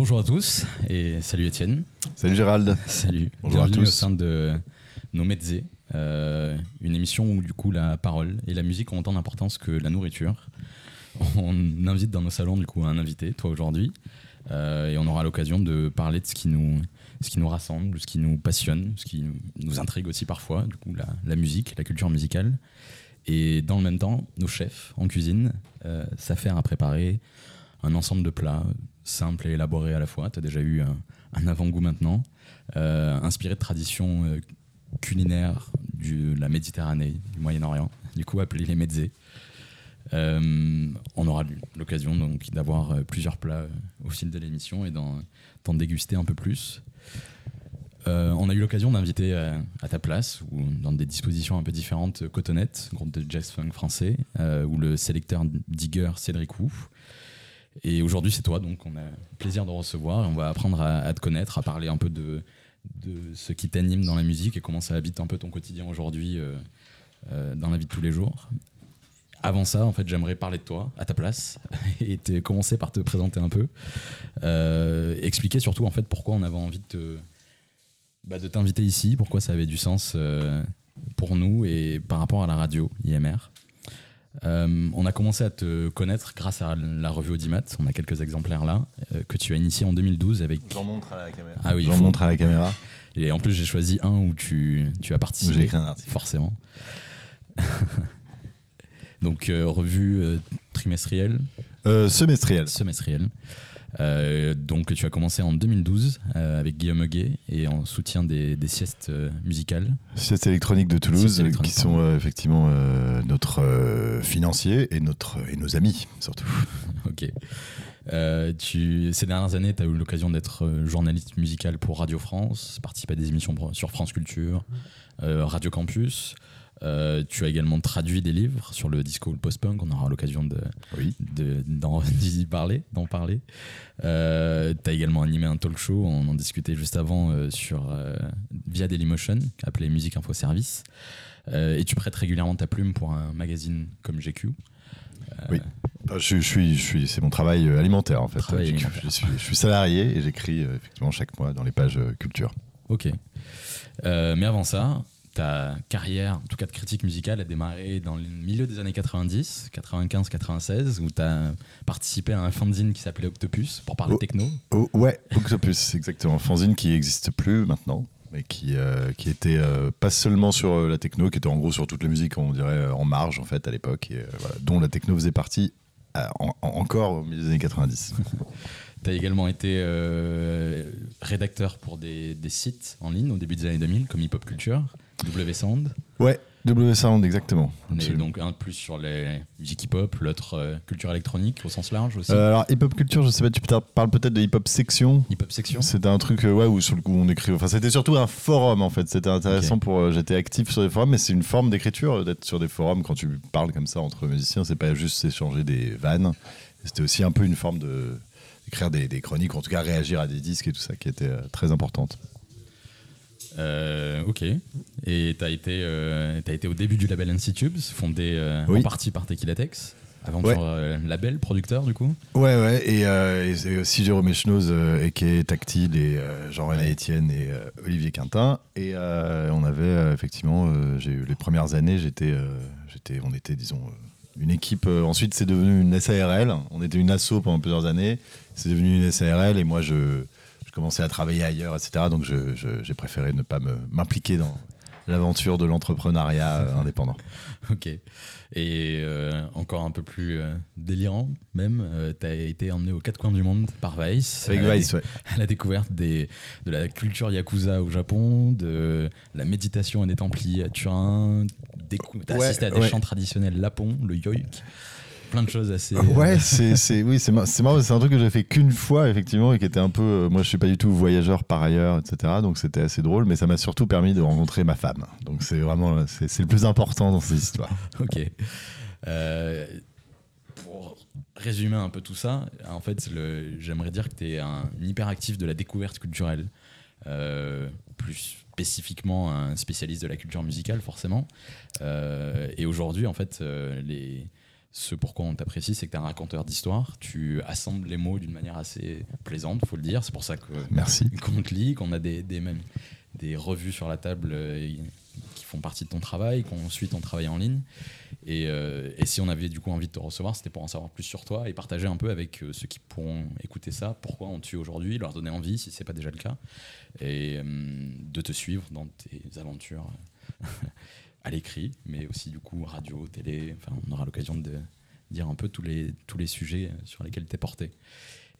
Bonjour à tous et salut Étienne. Salut Gérald. Salut. Bonjour à tous. au sein de Nos Mezzés, euh, une émission où du coup la parole et la musique ont autant d'importance que la nourriture. On invite dans nos salons du coup un invité, toi aujourd'hui, euh, et on aura l'occasion de parler de ce qui nous ce qui nous rassemble, ce qui nous passionne, ce qui nous, nous intrigue aussi parfois, du coup la, la musique, la culture musicale. Et dans le même temps, nos chefs en cuisine euh, s'affairent à préparer un ensemble de plats simples et élaborés à la fois. Tu as déjà eu un, avant-goût maintenant, euh, inspiré de traditions euh, culinaires de la Méditerranée, du Moyen-Orient, du coup appelé les mezzés. Euh, on aura l'occasion donc d'avoir plusieurs plats au fil de l'émission et d'en déguster un peu plus. On a eu l'occasion d'inviter à ta place, ou dans des dispositions un peu différentes, Cotonnette, groupe de jazz funk français, ou le sélecteur digger Cédric Wu. Et aujourd'hui, c'est toi, donc on a plaisir de recevoir. On va apprendre à, te connaître, à parler un peu de, ce qui t'anime dans la musique et comment ça habite un peu ton quotidien aujourd'hui euh, euh, dans la vie de tous les jours. Avant ça, en fait, j'aimerais parler de toi à ta place et commencer par te présenter un peu, Euh, expliquer surtout en fait pourquoi on avait envie de bah, de t'inviter ici, pourquoi ça avait du sens pour nous et par rapport à la radio IMR. Euh, on a commencé à te connaître grâce à la revue Audimat. On a quelques exemplaires là euh, que tu as initié en 2012 avec. J'en montre à la caméra. Ah oui, J'en montre à la caméra. Et en plus, j'ai choisi un où tu, tu as participé. J'ai écrit un article. Forcément. Donc, euh, revue trimestrielle, Euh, semestriel. semestrielle. Euh, donc, tu as commencé en 2012 euh, avec Guillaume Huguet et en soutien des, des siestes euh, musicales. Sieste électronique de Toulouse, euh, qui sont effectivement notre financier et, notre, et nos amis, surtout. Ok. Tu, ces dernières années, tu as eu l'occasion d'être journaliste musical pour Radio France, participer à des émissions sur France Culture, Radio Campus. Euh, tu as également traduit des livres sur le disco ou le post-punk. On aura l'occasion de, Oui. d'en parler, d'en parler. Euh, tu as également animé un talk show, on en discutait juste avant, euh, sur, euh, via Dailymotion, appelé Musique Info Service. Et tu prêtes régulièrement ta plume pour un magazine comme GQ. Oui. Je, je suis, je suis, c'est mon travail alimentaire en fait. Travail Je- alimentaire. Je, suis, je suis salarié et j'écris effectivement chaque mois dans les pages culture. Ok. Mais avant ça, ta carrière, en tout cas de critique musicale, a démarré dans le milieu des années 90, 95-96, où tu as participé à un fanzine qui s'appelait Octopus pour parler Oh. techno. Oh, ouais, Octopus, exactement. Fanzine qui n'existe plus maintenant, mais qui, euh, qui était euh, pas seulement sur euh, la techno, qui était en gros sur toute la musique, on dirait en marge en fait à l'époque, et euh, voilà, dont la techno faisait partie en- en- encore au milieu des années 90. Tu as également été euh, rédacteur pour des, des sites en ligne au début des années 2000, comme Hip Hop Culture, W Sound. Ouais, W Sound, exactement. Mais Absolument. donc un plus sur les musiques hip-hop, l'autre euh, culture électronique au sens large aussi. Euh, alors, hip hop culture, je sais pas, tu parles peut-être de hip hop section Hip-hop section. C'était un truc euh, ouais, où sur le coup on écrit. Enfin, c'était surtout un forum en fait. C'était intéressant pour. J'étais actif sur des forums, mais c'est une forme d'écriture d'être sur des forums quand tu parles comme ça entre musiciens. C'est pas juste s'échanger des vannes. C'était aussi un peu une forme de d'écrire des, des chroniques, ou en tout cas réagir à des disques et tout ça qui était très importante. Euh, ok. Et tu as, été, euh, été au début du label Tubes, fondé euh, Oui. en partie par Tequila Tex, avant Ouais. euh, label, producteur du coup. Ouais, ouais. Et, et aussi Jérôme Echnoz, qui est Tactile, et Jean-René Etienne et Olivier Quintin. Et on avait effectivement, j'ai eu les premières années, j'étais, j'étais, on était, disons, une équipe. ensuite, c'est devenu une SARL. On était une asso pendant plusieurs années. C'est devenu une SARL, et moi, je, je commençais à travailler ailleurs, etc. Donc, je- je- j'ai préféré ne pas m'impliquer dans l'aventure de l'entrepreneuriat euh, indépendant. Ok. Et euh, encore un peu plus euh, délirant, même, tu as été emmené aux quatre coins du monde par Vice. Avec à la Vice, ouais. à la découverte des, de la culture yakuza au Japon, de la méditation et des Templiers à Turin. Tu as Ouais, assisté à des ouais. chants traditionnels lapons, le yoik. Plein de choses assez. Ouais, c'est, c'est, oui, c'est, mar- c'est marrant, c'est un truc que j'ai fait qu'une fois, effectivement, et qui était un peu. euh, moi, je suis pas du tout voyageur par ailleurs, etc. Donc, c'était assez drôle, mais ça m'a surtout permis de rencontrer ma femme. Donc, c'est vraiment. C'est, c'est le plus important dans ces histoires. Ok. Euh, pour résumer un peu tout ça, en fait, le- j'aimerais dire que tu es un hyperactif de la découverte culturelle. Euh, plus spécifiquement un spécialiste de la culture musicale, forcément. Euh, et aujourd'hui, en fait, euh, les, ce pourquoi on t'apprécie, c'est que tu es un raconteur d'histoire. Tu assembles les mots d'une manière assez plaisante, faut le dire. C'est pour ça que Merci. qu'on te lit, qu'on a des, des, même, des revues sur la table euh, qui font partie de ton travail, qu'on suit ton travail en ligne. Et, euh, et, si on avait du coup envie de te recevoir, c'était pour en savoir plus sur toi et partager un peu avec euh, ceux qui pourront écouter ça, pourquoi on tue aujourd'hui, leur donner envie si c'est pas déjà le cas, et euh, de te suivre dans tes aventures à l'écrit, mais aussi du coup radio, télé. Enfin, on aura l'occasion de dire un peu tous les, tous les sujets sur lesquels tu es porté.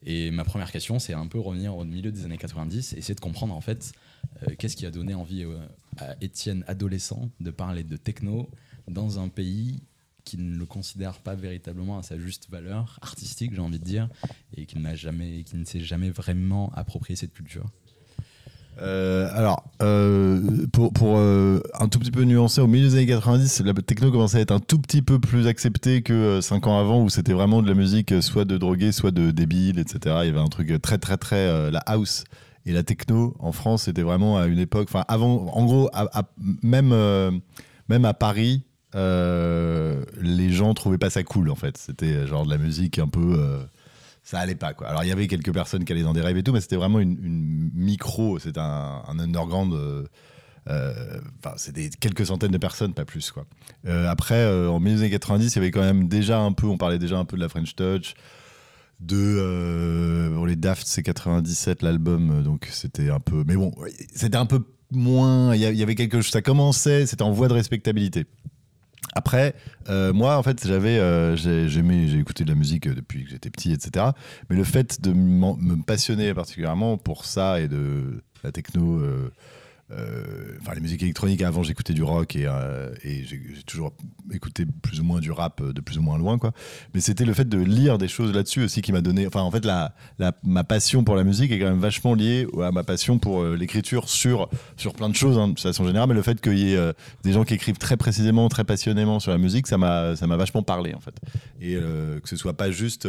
Et ma première question, c'est un peu revenir au milieu des années 90 et essayer de comprendre en fait euh, qu'est-ce qui a donné envie euh, à Étienne adolescent de parler de techno dans un pays qui ne le considère pas véritablement à sa juste valeur artistique, j'ai envie de dire, et qui, jamais, qui ne s'est jamais vraiment approprié cette culture? Euh, alors, euh, pour, euh, un tout petit peu nuancer, au milieu des années 90, la techno commençait à être un tout petit peu plus acceptée que 5 ans avant, où c'était vraiment de la musique soit de drogués, soit de débiles, etc. Il y avait un truc très, très, très. la house et la techno en France, c'était vraiment à une époque. Enfin, avant, en gros, même, même à Paris, les gens trouvaient pas ça cool, en fait. C'était genre de la musique un peu ça allait pas quoi. Alors il y avait quelques personnes qui allaient dans des rêves et tout, mais c'était vraiment une, micro, c'était un, underground. Euh, euh, c'était quelques centaines de personnes, pas plus quoi. Euh, après, en 1990, il y avait quand même déjà un peu, on parlait déjà un peu de la French Touch, de bon, les Daft, c'est 97 l'album, donc c'était un peu, mais bon, c'était un peu moins. Il y avait quelque chose, ça commençait, c'était en voie de respectabilité. Après, euh, moi, en fait, j'avais, euh, j'ai écouté de la musique euh, depuis que j'étais petit, etc. Mais le fait de me passionner particulièrement pour ça et de la techno, euh, enfin les musiques électroniques avant j'écoutais du rock et, euh, j'ai toujours écouté plus ou moins du rap euh, de plus ou moins loin quoi. Mais c'était le fait de lire des choses là-dessus aussi qui m'a donné enfin en fait la, ma passion pour la musique est quand même vachement liée à ma passion pour l'écriture sur sur plein de choses hein, de façon générale. Mais le fait qu'il y ait des gens qui écrivent très précisément très passionnément sur la musique ça m'a ça m'a vachement parlé en fait. Et que ce soit pas juste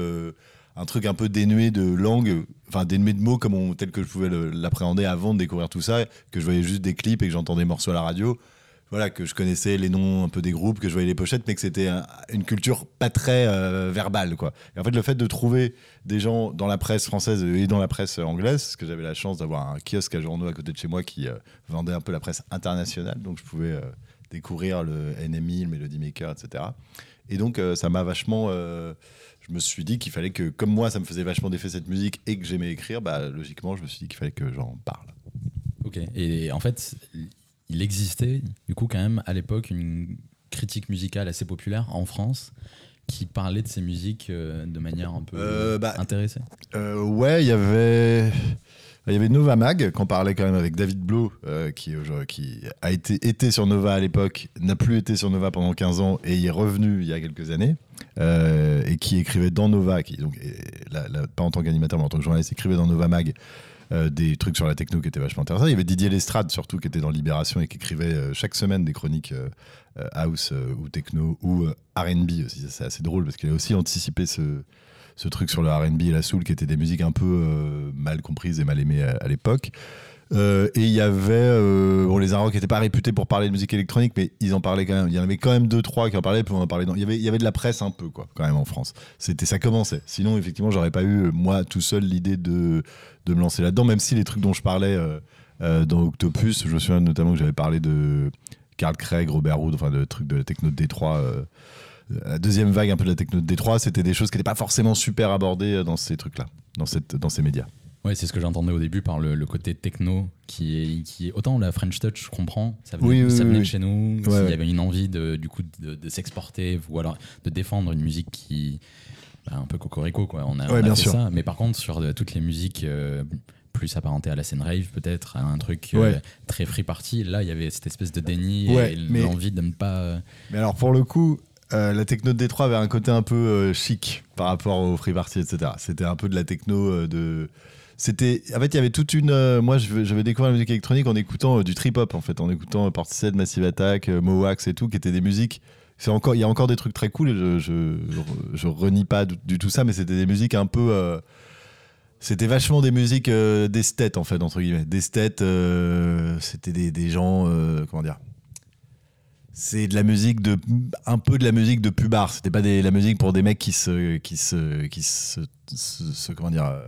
un truc un peu dénué de langue, enfin dénué de mots tel que je pouvais l'appréhender avant de découvrir tout ça, que je voyais juste des clips et que j'entendais morceaux à la radio. Voilà, que je connaissais les noms un peu des groupes, que je voyais les pochettes, mais que c'était une culture pas très euh, verbale, quoi. Et en fait, le fait de trouver des gens dans la presse française et dans la presse anglaise, parce que j'avais la chance d'avoir un kiosque à journaux à côté de chez moi qui euh, vendait un peu la presse internationale, donc je pouvais euh, découvrir le NMI, le Melody Maker, etc. Et donc, ça m'a vachement je me suis dit qu'il fallait que, comme moi, ça me faisait vachement d'effet cette musique et que j'aimais écrire, bah, logiquement, je me suis dit qu'il fallait que j'en parle. Ok. Et en fait, il existait, du coup, quand même, à l'époque, une critique musicale assez populaire en France qui parlait de ces musiques euh, de manière un peu euh, bah, intéressée. Euh, ouais, il y avait. Il y avait Nova Mag, qu'on parlait quand même avec David Blow, qui, qui a été, été sur Nova à l'époque, n'a plus été sur Nova pendant 15 ans et y est revenu il y a quelques années. Euh, et qui écrivait dans Nova, qui, donc, pas en tant qu'animateur, mais en tant que journaliste, écrivait dans Nova Mag euh, des trucs sur la techno qui étaient vachement intéressants. Il y avait Didier Lestrade, surtout, qui était dans Libération et qui écrivait euh, chaque semaine des chroniques house ou techno ou RB aussi. C'est assez drôle parce qu'il a aussi anticipé ce, ce truc sur le RB et la soul qui étaient des musiques un peu mal comprises et mal aimées à l'époque. Euh, et il y avait, euh, bon, les Arocs n'étaient pas réputés pour parler de musique électronique, mais ils en parlaient quand même. Il y en avait quand même deux, trois qui en parlaient, puis on en parlait. Il y avait, il y avait de la presse un peu, quoi, quand même en France. C'était, ça commençait. Sinon, effectivement, j'aurais pas eu moi tout seul l'idée de, de me lancer là-dedans, même si les trucs dont je parlais euh, dans Octopus, je me souviens notamment que j'avais parlé de Carl Craig, Robert Wood, enfin de trucs de la techno de Détroit. La deuxième vague un peu de la techno de Détroit, c'était des choses qui n'étaient pas forcément super abordées dans ces trucs-là, dans, cette, dans ces médias. Ouais, c'est ce que j'entendais au début par le, côté techno qui est, qui est autant la French Touch, je comprends, ça venait, ça venait de chez nous, il y avait une envie de, du coup de, s'exporter ou alors de défendre une musique qui bah, un peu cocorico quoi. On a, fait ça, mais par contre sur toutes les musiques euh, plus apparentées à la scène rave peut-être, un truc euh, très free party, là il y avait cette espèce de déni et l'envie de ne pas. Euh, mais alors pour le coup. La techno de Détroit avait un côté un peu chic par rapport au free party, etc. C'était un peu de la techno de c'était en fait il y avait toute une euh, moi je vais découvrir la musique électronique en écoutant euh, du trip hop en fait en écoutant euh, Portishead Massive Attack Mowax et tout qui étaient des musiques c'est encore il y a encore des trucs très cool je je, renie pas du, tout ça mais c'était des musiques un peu c'était vachement des musiques d'esthètes en fait entre guillemets d'esthètes c'était des, des, gens comment dire c'est de la musique de un peu de la musique de pubard. C'était pas des, la musique pour des mecs qui se qui se qui se, comment dire euh,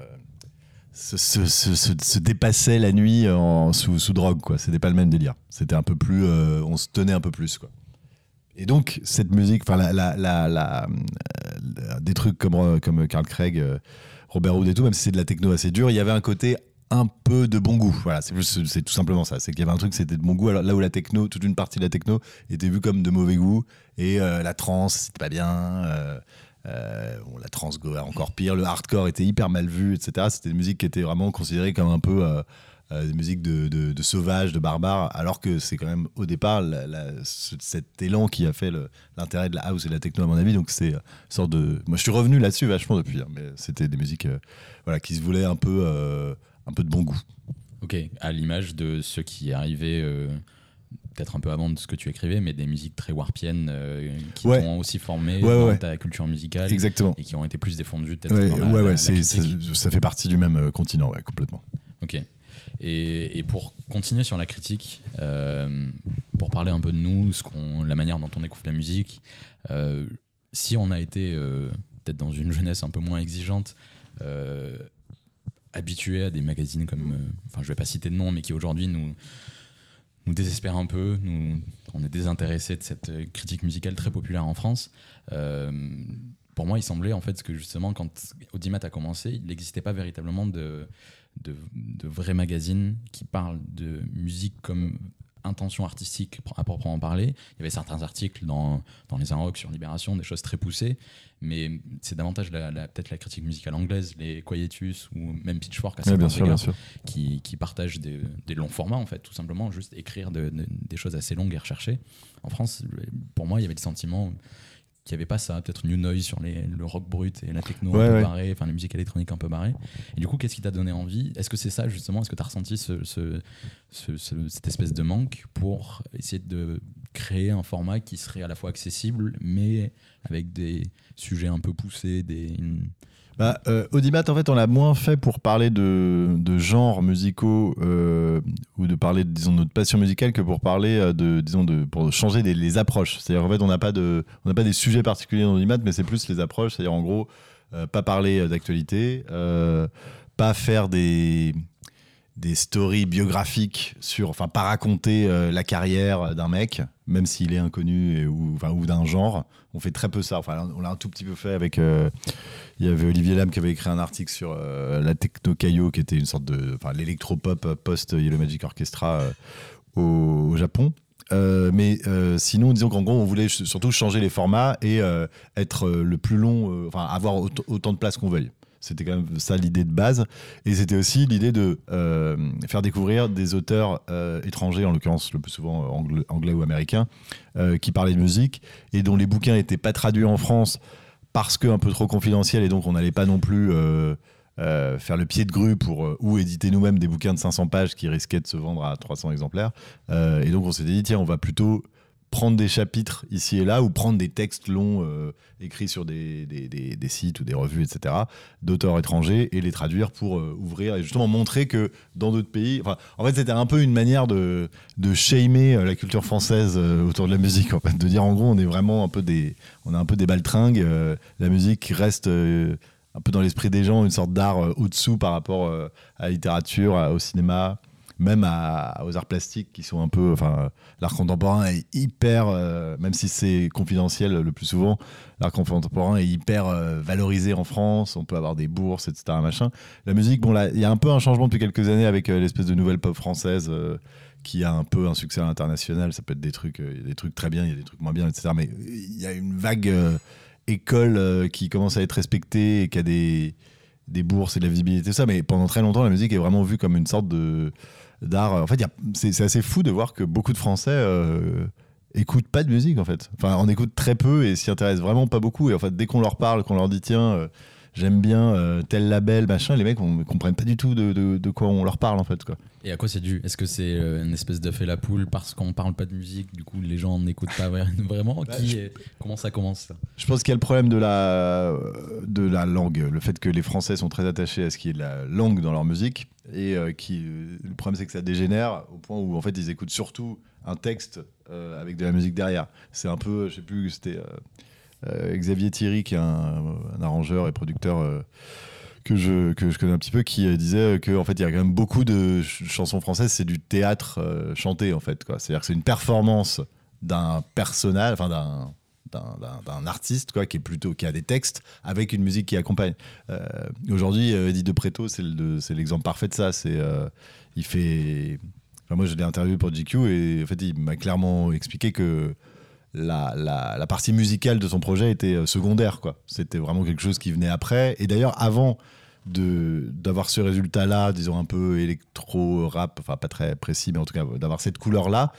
se, se, dépassaient la nuit en, sous, sous drogue quoi. C'était pas le même délire. C'était un peu plus euh, on se tenait un peu plus quoi. Et donc cette musique, enfin la, la, euh, des trucs comme comme Carl Craig, Robert Hood et tout, même si c'est de la techno assez dure, il y avait un côté un peu de bon goût. Voilà, c'est tout simplement ça. C'est qu'il y avait un truc, c'était de bon goût. Alors là où la techno, toute une partie de la techno était vue comme de mauvais goût et euh, la trance, c'était pas bien. euh, euh, bon, la trance encore pire. Le hardcore était hyper mal vu, etc. C'était des musiques qui étaient vraiment considérées comme un peu euh, euh, des musiques de, de, de sauvages, de barbares, alors que c'est quand même au départ cet élan qui a fait l'intérêt de la house et de la techno à mon avis. Donc c'est une sorte de. Moi, je suis revenu là-dessus vachement depuis, hein, mais c'était des musiques, voilà, qui se voulaient un peu, un peu de bon goût. Ok, à l'image de ceux qui arrivaient euh, peut-être un peu avant de ce que tu écrivais, mais des musiques très warpiennes euh, qui Ouais. t'ont aussi formé Ouais, dans ouais. ta culture musicale Exactement. et qui ont été plus défendues peut-être Ouais, ouais, la- ouais, la c'est- c'est- ça fait partie du même euh, continent, ouais, complètement. Ok. Et, et pour continuer sur la critique, euh, pour parler un peu de nous, ce qu'on, la manière dont on écoute la musique, si on a été peut-être dans une jeunesse un peu moins exigeante, euh, habitué à des magazines comme, euh, enfin je vais pas citer de nom, mais qui aujourd'hui nous nous désespèrent un peu, nous, on est désintéressé de cette euh, critique musicale très populaire en France. Euh, pour moi, il semblait en fait que justement, quand Audimat a commencé, il n'existait pas véritablement de, de, de vrais magazines qui parlent de musique comme intention artistique à proprement parler. Il y avait certains articles dans, dans les Inrocks sur Libération, des choses très poussées, mais c'est davantage la, la- peut-être la critique musicale anglaise, les Quietus ou même Pitchfork à Ouais, bien certains sûr, bien égards, sûr. qui, qui partagent des, des longs formats, en fait, tout simplement, juste écrire de- de- des choses assez longues et recherchées. En France, pour moi, il y avait le sentiment qu'il n'y avait pas ça, peut-être New Noise sur les, le rock brut et la techno Ouais, un peu ouais. barrée, enfin la musique électronique un peu barrée. Et du coup, qu'est-ce qui t'a donné envie? Est-ce que c'est ça, justement? Est-ce que tu as ressenti ce, ce- ce- ce- cette espèce de manque pour essayer de créer un format qui serait à la fois accessible, mais avec des sujets un peu poussés, des, une- Bah, euh, Audimat, en fait, on l'a moins fait pour parler de, genres musicaux euh, ou de parler, disons, de notre passion musicale que pour parler euh, de, disons, de, pour changer les approches. C'est-à-dire, en fait, on n'a pas de, on pas des sujets particuliers dans Audimat, mais c'est plus les approches. C'est-à-dire, en gros, pas parler d'actualité, pas faire des des stories biographiques sur, enfin, pas raconter la carrière d'un mec, même s'il est inconnu et- ou, ou d'un genre. On fait très peu ça. Enfin, on l'a un tout petit peu fait avec. Il y avait Olivier Lam qui avait écrit un article sur euh, la techno Kaio, qui était une sorte de, enfin, l'électropop post Yellow Magic Orchestra euh, au, Japon. Euh, mais euh, sinon, disons qu'en gros, on voulait surtout changer les formats et euh, être euh, le plus long, euh, enfin avoir autant, de place qu'on veuille. C'était quand même ça l'idée de base. Et c'était aussi l'idée de euh, faire découvrir des auteurs euh, étrangers, en l'occurrence le plus souvent euh, anglais, ou américains, euh, qui parlaient de musique et dont les bouquins n'étaient pas traduits en France parce que un peu trop confidentiel et donc on n'allait pas non plus euh, euh, faire le pied de grue pour euh, ou éditer nous-mêmes des bouquins de 500 pages qui risquaient de se vendre à 300 exemplaires. Et donc on s'était dit tiens on va plutôt prendre des chapitres ici et là ou prendre des textes longs euh, écrits sur des, des, des- sites ou des revues etc d'auteurs étrangers et les traduire pour euh, ouvrir et justement montrer que dans d'autres pays en fait c'était un peu une manière de de shamer euh, la culture française autour de la musique en fait. De dire en gros on est vraiment un peu des on un peu des baltringues la musique reste un peu dans l'esprit des gens une sorte d'art au-dessous par rapport à la littérature au cinéma même aux arts plastiques qui sont un peu enfin l'art contemporain est hyper euh, même si c'est confidentiel le plus souvent l'art contemporain est hyper euh, valorisé en France on peut avoir des bourses etc machin. La musique bon là il y a un peu un changement depuis quelques années avec euh, l'espèce de nouvelle pop française qui a un peu un succès à l'international. Ça peut être des trucs des trucs très bien il y a des trucs moins bien etc mais il y a une vague école qui commence à être respectée et qui a des des bourses et de la visibilité tout ça. Mais pendant très longtemps la musique est vraiment vue comme une sorte de d'art en fait c'est assez fou de voir que beaucoup de français euh, écoutent pas de musique en fait. Enfin on écoute très peu et s'y intéressent vraiment pas beaucoup. Et en fait dès qu'on leur parle qu'on leur dit tiens euh, j'aime bien euh, tel label machin les mecs on comprennent pas du tout de, de- de quoi on leur parle en fait quoi Et à quoi c'est dû? Est-ce que c'est euh, une espèce d'œuf et la poule parce qu'on parle pas de musique, du coup les gens n'écoutent pas vra- vraiment? Bah, Qui je- est- Comment ça commence ça? Je pense qu'il y a le problème de la, de la langue, le fait que les Français sont très attachés à ce qui est de la langue dans leur musique. et qui le problème c'est que ça dégénère au point où en fait ils écoutent surtout un texte avec de la musique derrière. C'est un peu, je sais plus, c'était Xavier Thierry qui est un, un arrangeur et producteur que je, que je connais un petit peu qui euh, disait que en fait il y a quand même beaucoup de chansons françaises c'est du théâtre euh, chanté en fait quoi c'est à dire que c'est une performance d'un personnage enfin d'un d'un artiste quoi qui est plutôt qui a des textes avec une musique qui accompagne euh, aujourd'hui Eddie de Preto c'est l'exemple parfait de ça c'est il fait moi je l'ai interviewé pour GQ et en fait il m'a clairement expliqué que la, la, partie musicale de son projet était secondaire. quoi. C'était vraiment quelque chose qui venait après. Et d'ailleurs, avant d'avoir ce résultat-là, disons un peu électro-rap, enfin pas très précis, mais en tout cas d'avoir cette couleur-là,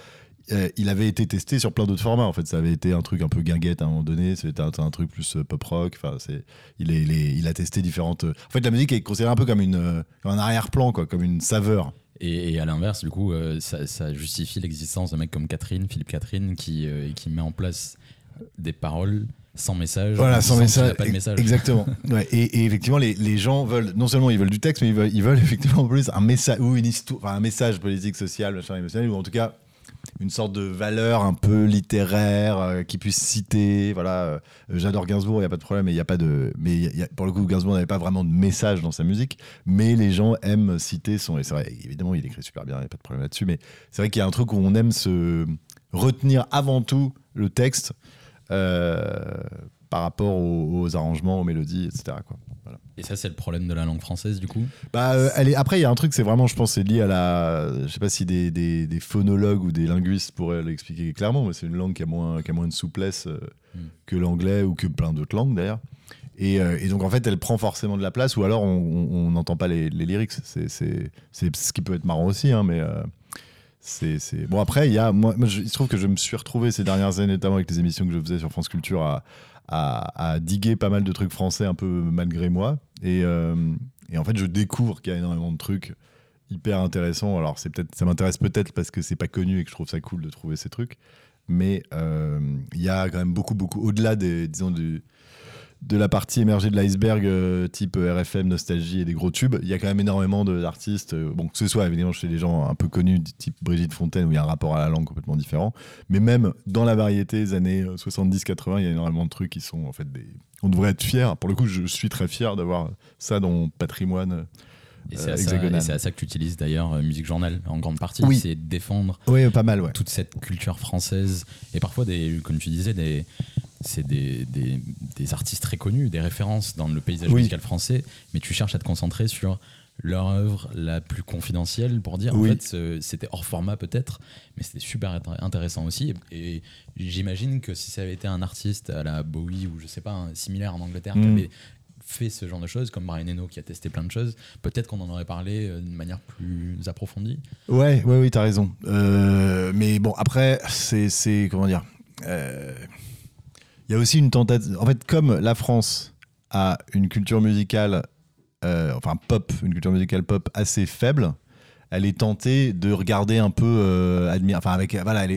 euh, il avait été testé sur plein d'autres formats. En fait, ça avait été un truc un peu guinguette à un moment donné. C'était un, truc plus euh, pop rock. Enfin, c'est, il, est, il, a testé différentes. En fait, la musique est considérée un peu comme une, comme un arrière-plan, quoi, comme une saveur. Et, à l'inverse, du coup, euh, ça, justifie l'existence d'un mec comme Catherine, Philippe Catherine, qui, euh, qui met en place des paroles sans message. Voilà, sans message. Pas de message. Exactement. et, effectivement, les, les, gens veulent, non seulement ils veulent du texte, mais ils veulent, ils veulent effectivement en plus un message ou une histoire, un message politique, social, émotionnel, ou en tout cas une sorte de valeur un peu littéraire euh, qui puisse citer. Voilà, euh, j'adore Gainsbourg, il y a pas de problème, mais il y a pas de, mais pour le coup, Gainsbourg n'avait pas vraiment de message dans sa musique, mais les gens aiment citer son. Et c'est vrai, évidemment, il écrit super bien, il n'y a pas de problème là-dessus, mais c'est vrai qu'il y a un truc où on aime se retenir avant tout le texte. Euh, par rapport aux, arrangements, aux mélodies, etc. Quoi. Et ça, c'est le problème de la langue française, du coup? Bah, euh, elle est... Après, il y a un truc, c'est vraiment, je pense, c'est lié à la. Je sais pas si des, des, des phonologues ou des linguistes pourraient l'expliquer clairement, mais c'est une langue qui a moins, qui a moins de souplesse euh, hmm. que l'anglais ou que plein d'autres langues, d'ailleurs. Et, euh, et, donc, en fait, elle prend forcément de la place, ou alors on n'entend pas les, les lyrics. C'est ce qui peut être marrant aussi, hein, mais. C'est bon après il y a moi, moi il se trouve que je me suis retrouvé ces dernières années notamment avec les émissions que je faisais sur France Culture à, à, diguer pas mal de trucs français un peu malgré moi. Et, euh, et en fait, je découvre qu'il y a énormément de trucs hyper intéressants. Alors, c'est peut-être, ça m'intéresse peut-être parce que c'est pas connu et que je trouve ça cool de trouver ces trucs. Mais euh, il y a quand même beaucoup, beaucoup, au-delà des, disons, de la partie émergée de l'iceberg euh, type RFM, Nostalgie et des gros tubes, il y a quand même énormément d'artistes, euh, bon, que ce soit évidemment chez des gens un peu connus, type Brigitte Fontaine, où il y a un rapport à la langue complètement différent, mais même dans la variété des années 70-80, euh, il y a énormément de trucs qui sont en fait des... On devrait être fiers, pour le coup je suis très fier d'avoir ça dans mon patrimoine. Et c'est à, ça que tu utilises d'ailleurs Musique Journal en grande partie, c'est défendre oui, pas mal, toute cette culture française et parfois, des, comme tu disais, des, c'est des, des, artistes très connus, des références dans le paysage musical français, mais tu cherches à te concentrer sur leur œuvre la plus confidentielle pour dire en fait c'était hors format peut-être mais c'était super intéressant aussi. Et, j'imagine que si ça avait été un artiste à la Bowie ou je sais pas un similaire en Angleterre qui mm. avait fait ce genre de choses comme Brian Eno qui a testé plein de choses peut-être qu'on en aurait parlé euh, de manière plus approfondie. Ouais ouais oui t'as raison. Euh, mais bon après c'est comment dire euh, il y a aussi une tentative. En fait, comme la France a une culture musicale, euh, enfin pop, une culture musicale pop assez faible, elle est tentée de regarder un peu, euh, enfin avec, voilà,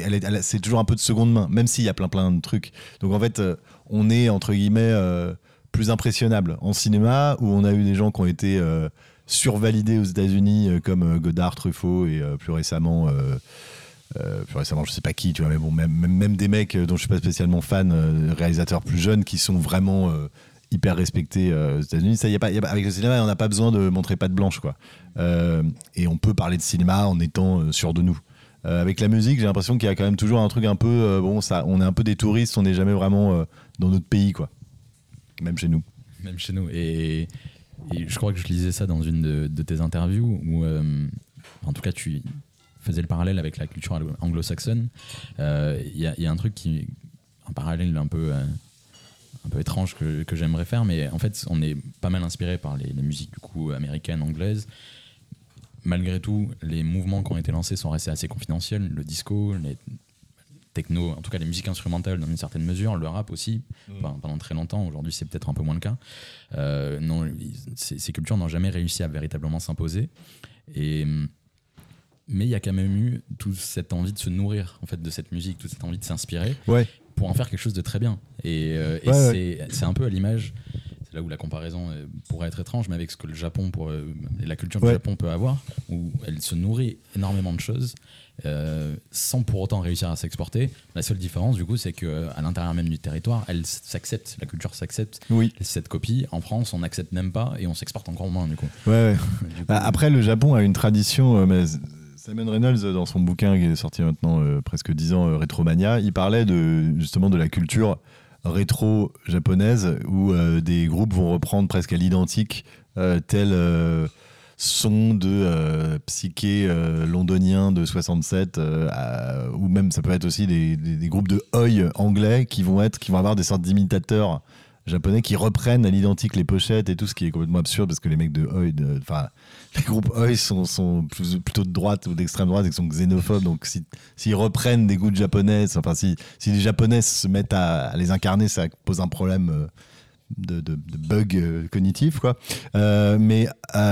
c'est toujours un peu de seconde main, même s'il y a plein plein de trucs. Donc en fait, euh, on est entre guillemets euh, plus impressionnable en cinéma où on a eu des gens qui ont été survalidés aux États-Unis comme Godard, Truffaut et plus récemment. Euh, plus récemment, je sais pas qui, tu vois, mais bon, même, même, des mecs euh, dont je suis pas spécialement fan, euh, réalisateurs plus jeunes, qui sont vraiment hyper respectés aux États-Unis. Ça, y a pas, avec le cinéma, on n'a pas besoin de montrer pas de blanche, quoi. et on peut parler de cinéma en étant sûr de nous. avec la musique, j'ai l'impression qu'il y a quand même toujours un truc un peu, bon, ça, on est un peu des touristes, on n'est jamais vraiment dans notre pays, quoi. Même chez nous. Même chez nous. Et, je crois que je lisais ça dans une de, de tes interviews où, en tout cas, tu faisais le parallèle avec la culture anglo-saxonne, euh, il y, a un truc qui, un parallèle un peu, euh, un peu étrange que, que j'aimerais faire, mais en fait, on est pas mal inspiré par les, musiques du coup américaines, anglaises. Malgré tout, les mouvements qui ont été lancés sont restés assez confidentiels. Le disco, les techno, en tout cas les musiques instrumentales dans une certaine mesure, le rap aussi, mm. pendant très longtemps. Aujourd'hui, c'est peut-être un peu moins le cas. Euh, non, ces, ces, cultures n'ont jamais réussi à véritablement s'imposer. Et mais il y a quand même eu toute cette envie de se nourrir en fait de cette musique, toute cette envie de s'inspirer ouais. pour en faire quelque chose de très bien. Et, euh, c'est un peu à l'image. c'est là où la comparaison euh, pourrait être étrange, mais avec ce que le Japon, pour, euh, la culture du Japon peut avoir, où elle se nourrit énormément de choses, euh, sans pour autant réussir à s'exporter. La seule différence, du coup, c'est que à l'intérieur même du territoire, elle s'accepte, la culture s'accepte. Oui. Cette copie, en France, on n'accepte même pas et on s'exporte encore moins, du coup. Ouais, ouais. Du coup, Bah, après, le Japon a une tradition. mais Simon Reynolds, euh, dans son bouquin qui est sorti maintenant euh, presque 10 ans, euh, Retromania, il parlait de, justement de la culture rétro japonaise où euh, des groupes vont reprendre presque à l'identique tel son de psyché londonien de 67 euh, à- ou même ça peut être aussi des, des- des groupes de oi anglais qui vont être qui vont avoir des sortes d'imitateurs japonais qui reprennent à l'identique les pochettes et tout ce qui est complètement absurde parce que les mecs de oi enfin les groupes oi sont, sont plutôt de droite ou d'extrême droite et sont xénophobes. Donc si- s'ils reprennent des goûts de japonais enfin si, si les japonais se mettent à, les incarner ça pose un problème euh, de, de, bug euh, cognitif quoi. Euh, mais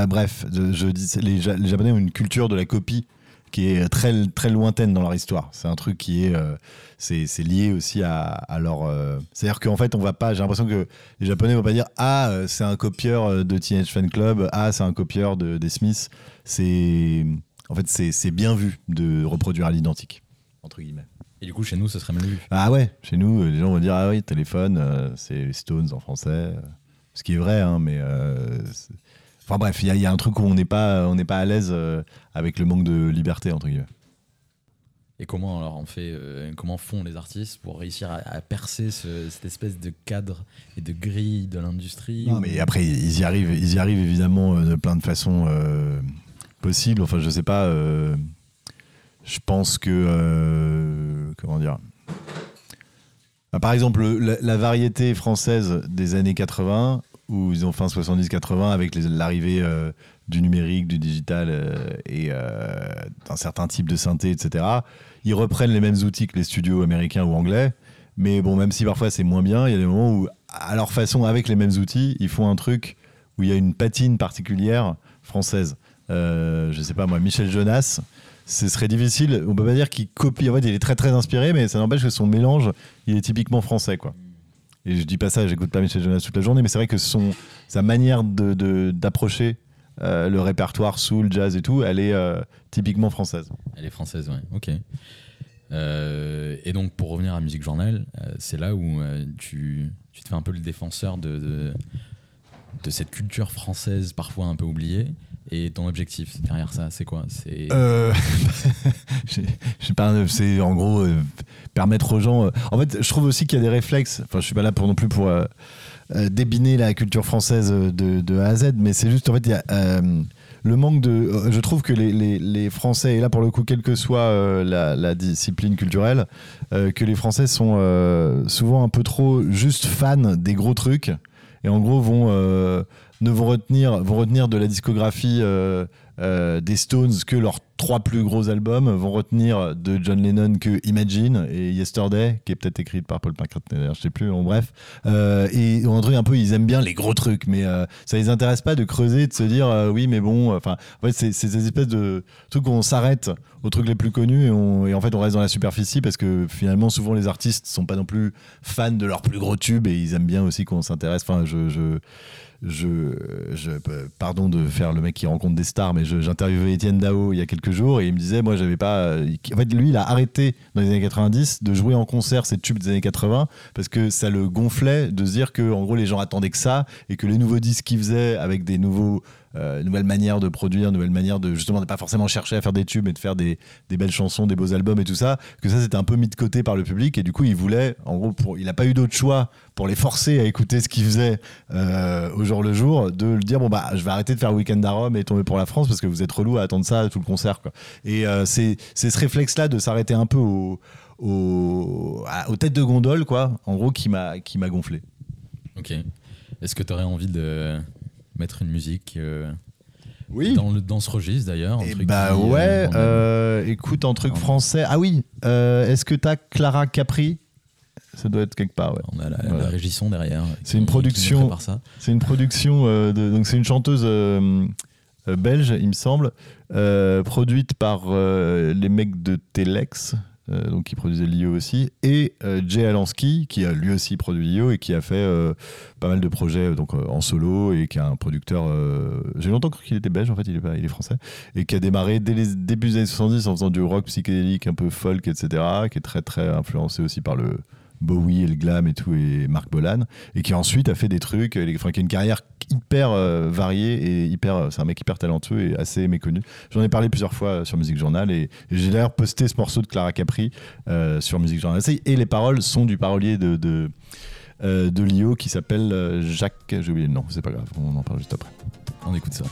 bref je, dis les japonais ont une culture de la copie qui est très très lointaine dans leur histoire. C'est un truc qui est euh, c'est c'est lié aussi à, à leur euh, c'est à dire qu'en fait on va pas j'ai l'impression que les japonais vont pas dire ah euh, c'est un copieur de Teenage Fan Club. Ah c'est un copieur de, des Smiths c'est en fait c'est c'est bien vu de reproduire à l'identique entre guillemets. Et du coup, chez nous, ce serait mal vu. ah ouais, chez nous, euh, les gens vont dire ah oui, téléphone, euh, c'est les Stones en français, euh, ce qui est vrai, hein, mais euh, c'est- enfin bref, il y, a- il y a un truc où on n'est pas, on n'est pas à l'aise euh, avec le manque de liberté entre guillemets. Et comment alors on fait, euh, comment font les artistes pour réussir à, à percer ce- cette espèce de cadre et de grille de l'industrie Non, mais après, ils y arrivent, ils y arrivent évidemment euh, de plein de façons euh, possibles. Enfin, je sais pas. euh, je pense que comment dire. Bah, par exemple, le- la, la variété française des années 80, où ils ont fin 70-80 avec l'arrivée du numérique, du digital euh, et euh, d'un certain type de synthé, etc. Ils reprennent les mêmes outils que les studios américains ou anglais. Mais bon, même si parfois c'est moins bien, il y a des moments où, à leur façon, avec les mêmes outils, ils font un truc où il y a une patine particulière française. Euh, je sais pas moi, Michel Jonas, ce serait difficile. On peut pas dire qu'il copie. En fait, il est très très inspiré, mais ça n'empêche que son mélange, il est typiquement français, quoi. Et je dis pas ça, j'écoute pas Michel Jonas toute la journée, mais c'est vrai que son, sa manière d'approcher euh, le répertoire soul, jazz et tout, elle est euh, typiquement française. Elle est française, ouais. Ok. Euh, et donc, pour revenir à Musique Journal, c'est là où tu, tu te fais un peu le défenseur de, de, de cette culture française parfois un peu oubliée. Et ton objectif derrière ça, c'est quoi? C'est Euh, c'est en gros permettre aux gens. en fait, je trouve aussi qu'il y a des réflexes. Enfin, je suis pas là pour non plus pour débiner la culture française euh, de, A à Z, mais c'est juste en fait il y a euh, le manque de. euh, Je trouve que les, les- les Français et là pour le coup, quelle que soit euh, la, discipline culturelle, euh, que les Français sont euh, souvent un peu trop juste fans des gros trucs et en gros vont euh, ne vont retenir vont retenir de la discographie euh, euh, des Stones que leurs trois plus gros albums vont retenir de John Lennon que Imagine et Yesterday qui est peut-être écrite par Paul McCartney je sais plus en bref. Euh, et un truc un peu ils aiment bien les gros trucs mais ça les intéresse pas de creuser de se dire oui mais bon enfin en fait c'est ces espèces de trucs où on s'arrête aux trucs les plus connus et, en fait on reste dans la superficie parce que finalement souvent les artistes sont pas non plus fans de leurs plus gros tubes et ils aiment bien aussi qu'on s'intéresse. Enfin je je, je- pardon de faire le mec qui rencontre des stars, mais j'interviewais Étienne Dao il y a quelques jours et il me disait, moi j'avais pas. euh, En fait, lui, il a arrêté dans les années 90 de jouer en concert ces tubes des années 80 parce que ça le gonflait de se dire que en gros les gens attendaient que ça et que les nouveaux disques qu'il faisait avec des nouveaux euh, nouvelles manières de produire, nouvelles manières de justement de pas forcément chercher à faire des tubes et de faire des, belles chansons, des beaux albums et tout ça, que ça c'était un peu mis de côté par le public et du coup il voulait, en gros, pour, il a pas eu d'autre choix pour les forcer à écouter ce qu'il faisait euh, au jour le jour, de le dire bon bah je vais arrêter de faire Weekend à Rome et tomber pour la France parce que vous êtes relou à attendre ça tout le concert quoi. Et euh, c'est ce réflexe là de s'arrêter un peu au, au- à- aux têtes de gondole quoi, en gros qui m'a gonflé. Ok. Est-ce que tu aurais envie de mettre une musique euh, Oui. dans, le, dans ce registre d'ailleurs Eh bah qui, euh, ouais, euh, écoute un truc français. Ah oui, euh, est-ce que t'as Clara Capri? Ça doit être quelque part, ouais. On a la, Voilà. la régisson derrière. C'est une production-. C'est une production, de, donc c'est une chanteuse belge, il me semble, produite par les mecs de Telex. Euh, donc qui produisait Lio aussi, et euh, Jay Alansky, qui a lui aussi produit Lio et qui a fait euh, pas mal de projets donc, en solo et qui est un producteur. J'ai longtemps cru qu'il était belge, en fait, il est, pas, il est français, et qui a démarré dès les débuts des années 70 en faisant du rock psychédélique, un peu folk, etc., qui est très très influencé aussi par le. Bowie et le glam et tout et Marc Bolan et qui ensuite a fait des trucs euh, enfin qui a une carrière hyper euh, variée et hyper euh, c'est un mec hyper talentueux et assez méconnu j'en ai parlé plusieurs fois sur Musique Journal et, j'ai d'ailleurs posté ce morceau de Clara Capri sur Musique Journal et les paroles sont du parolier de de, de Lio qui s'appelle Jacques j'ai oublié le nom c'est pas grave on en parle juste après On écoute ça.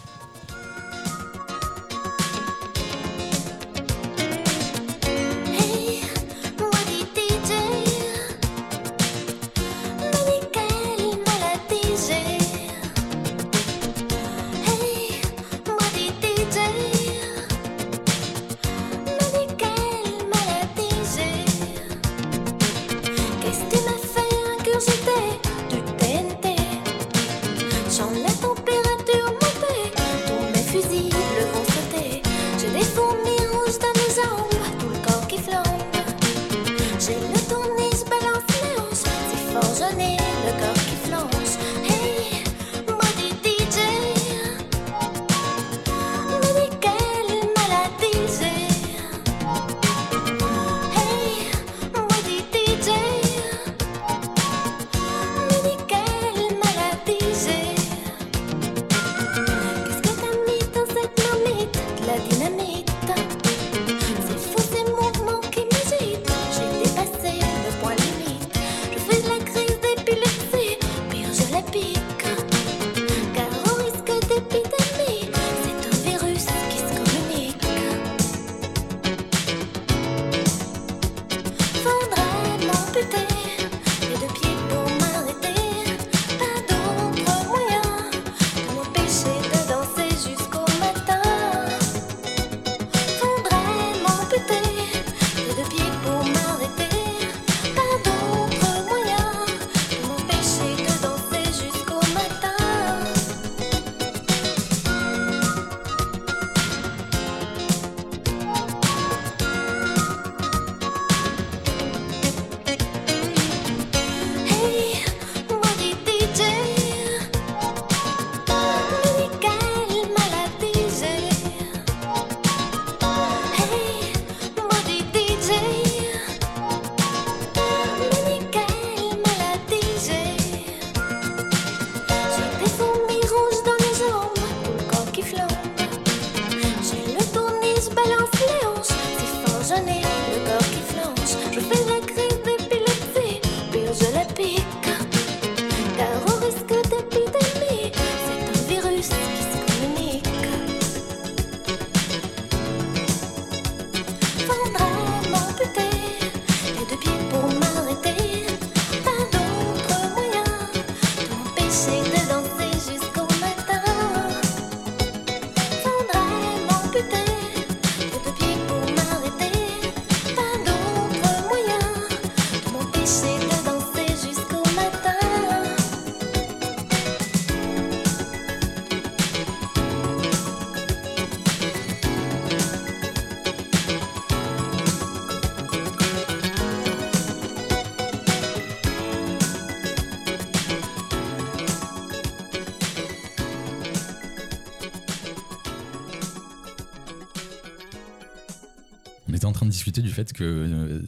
Discuter du fait que euh,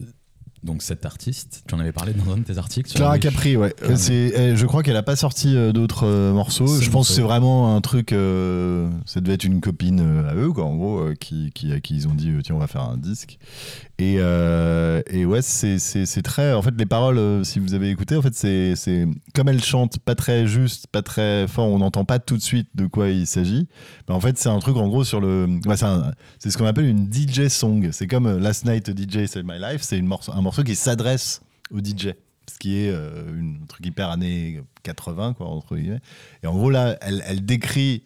donc cet artiste, tu en avais parlé dans un de tes articles. sur Clara. Capri, ouais. Clara- C'est, eh, je crois qu'elle a pas sorti euh, d'autres euh, morceaux. Je pense que c'est vraiment un truc. euh, ça devait être une copine à eux, quoi, en gros, qui, qui, à qui ils ont dit tiens, on va faire un disque. Et, euh, et ouais, c'est, très. En fait, les paroles, si vous avez écouté, en fait, c'est, comme elle chante pas très juste, pas très fort, on n'entend pas tout de suite de quoi il s'agit. Mais en fait, c'est un truc en gros sur le. c'est, ce qu'on appelle une DJ song. C'est comme Last Night DJ Save My Life. C'est une morceau, un morceau qui s'adresse au DJ. Ce qui est euh, une- un truc hyper années 80, quoi, entre guillemets. Et en gros, là, elle, décrit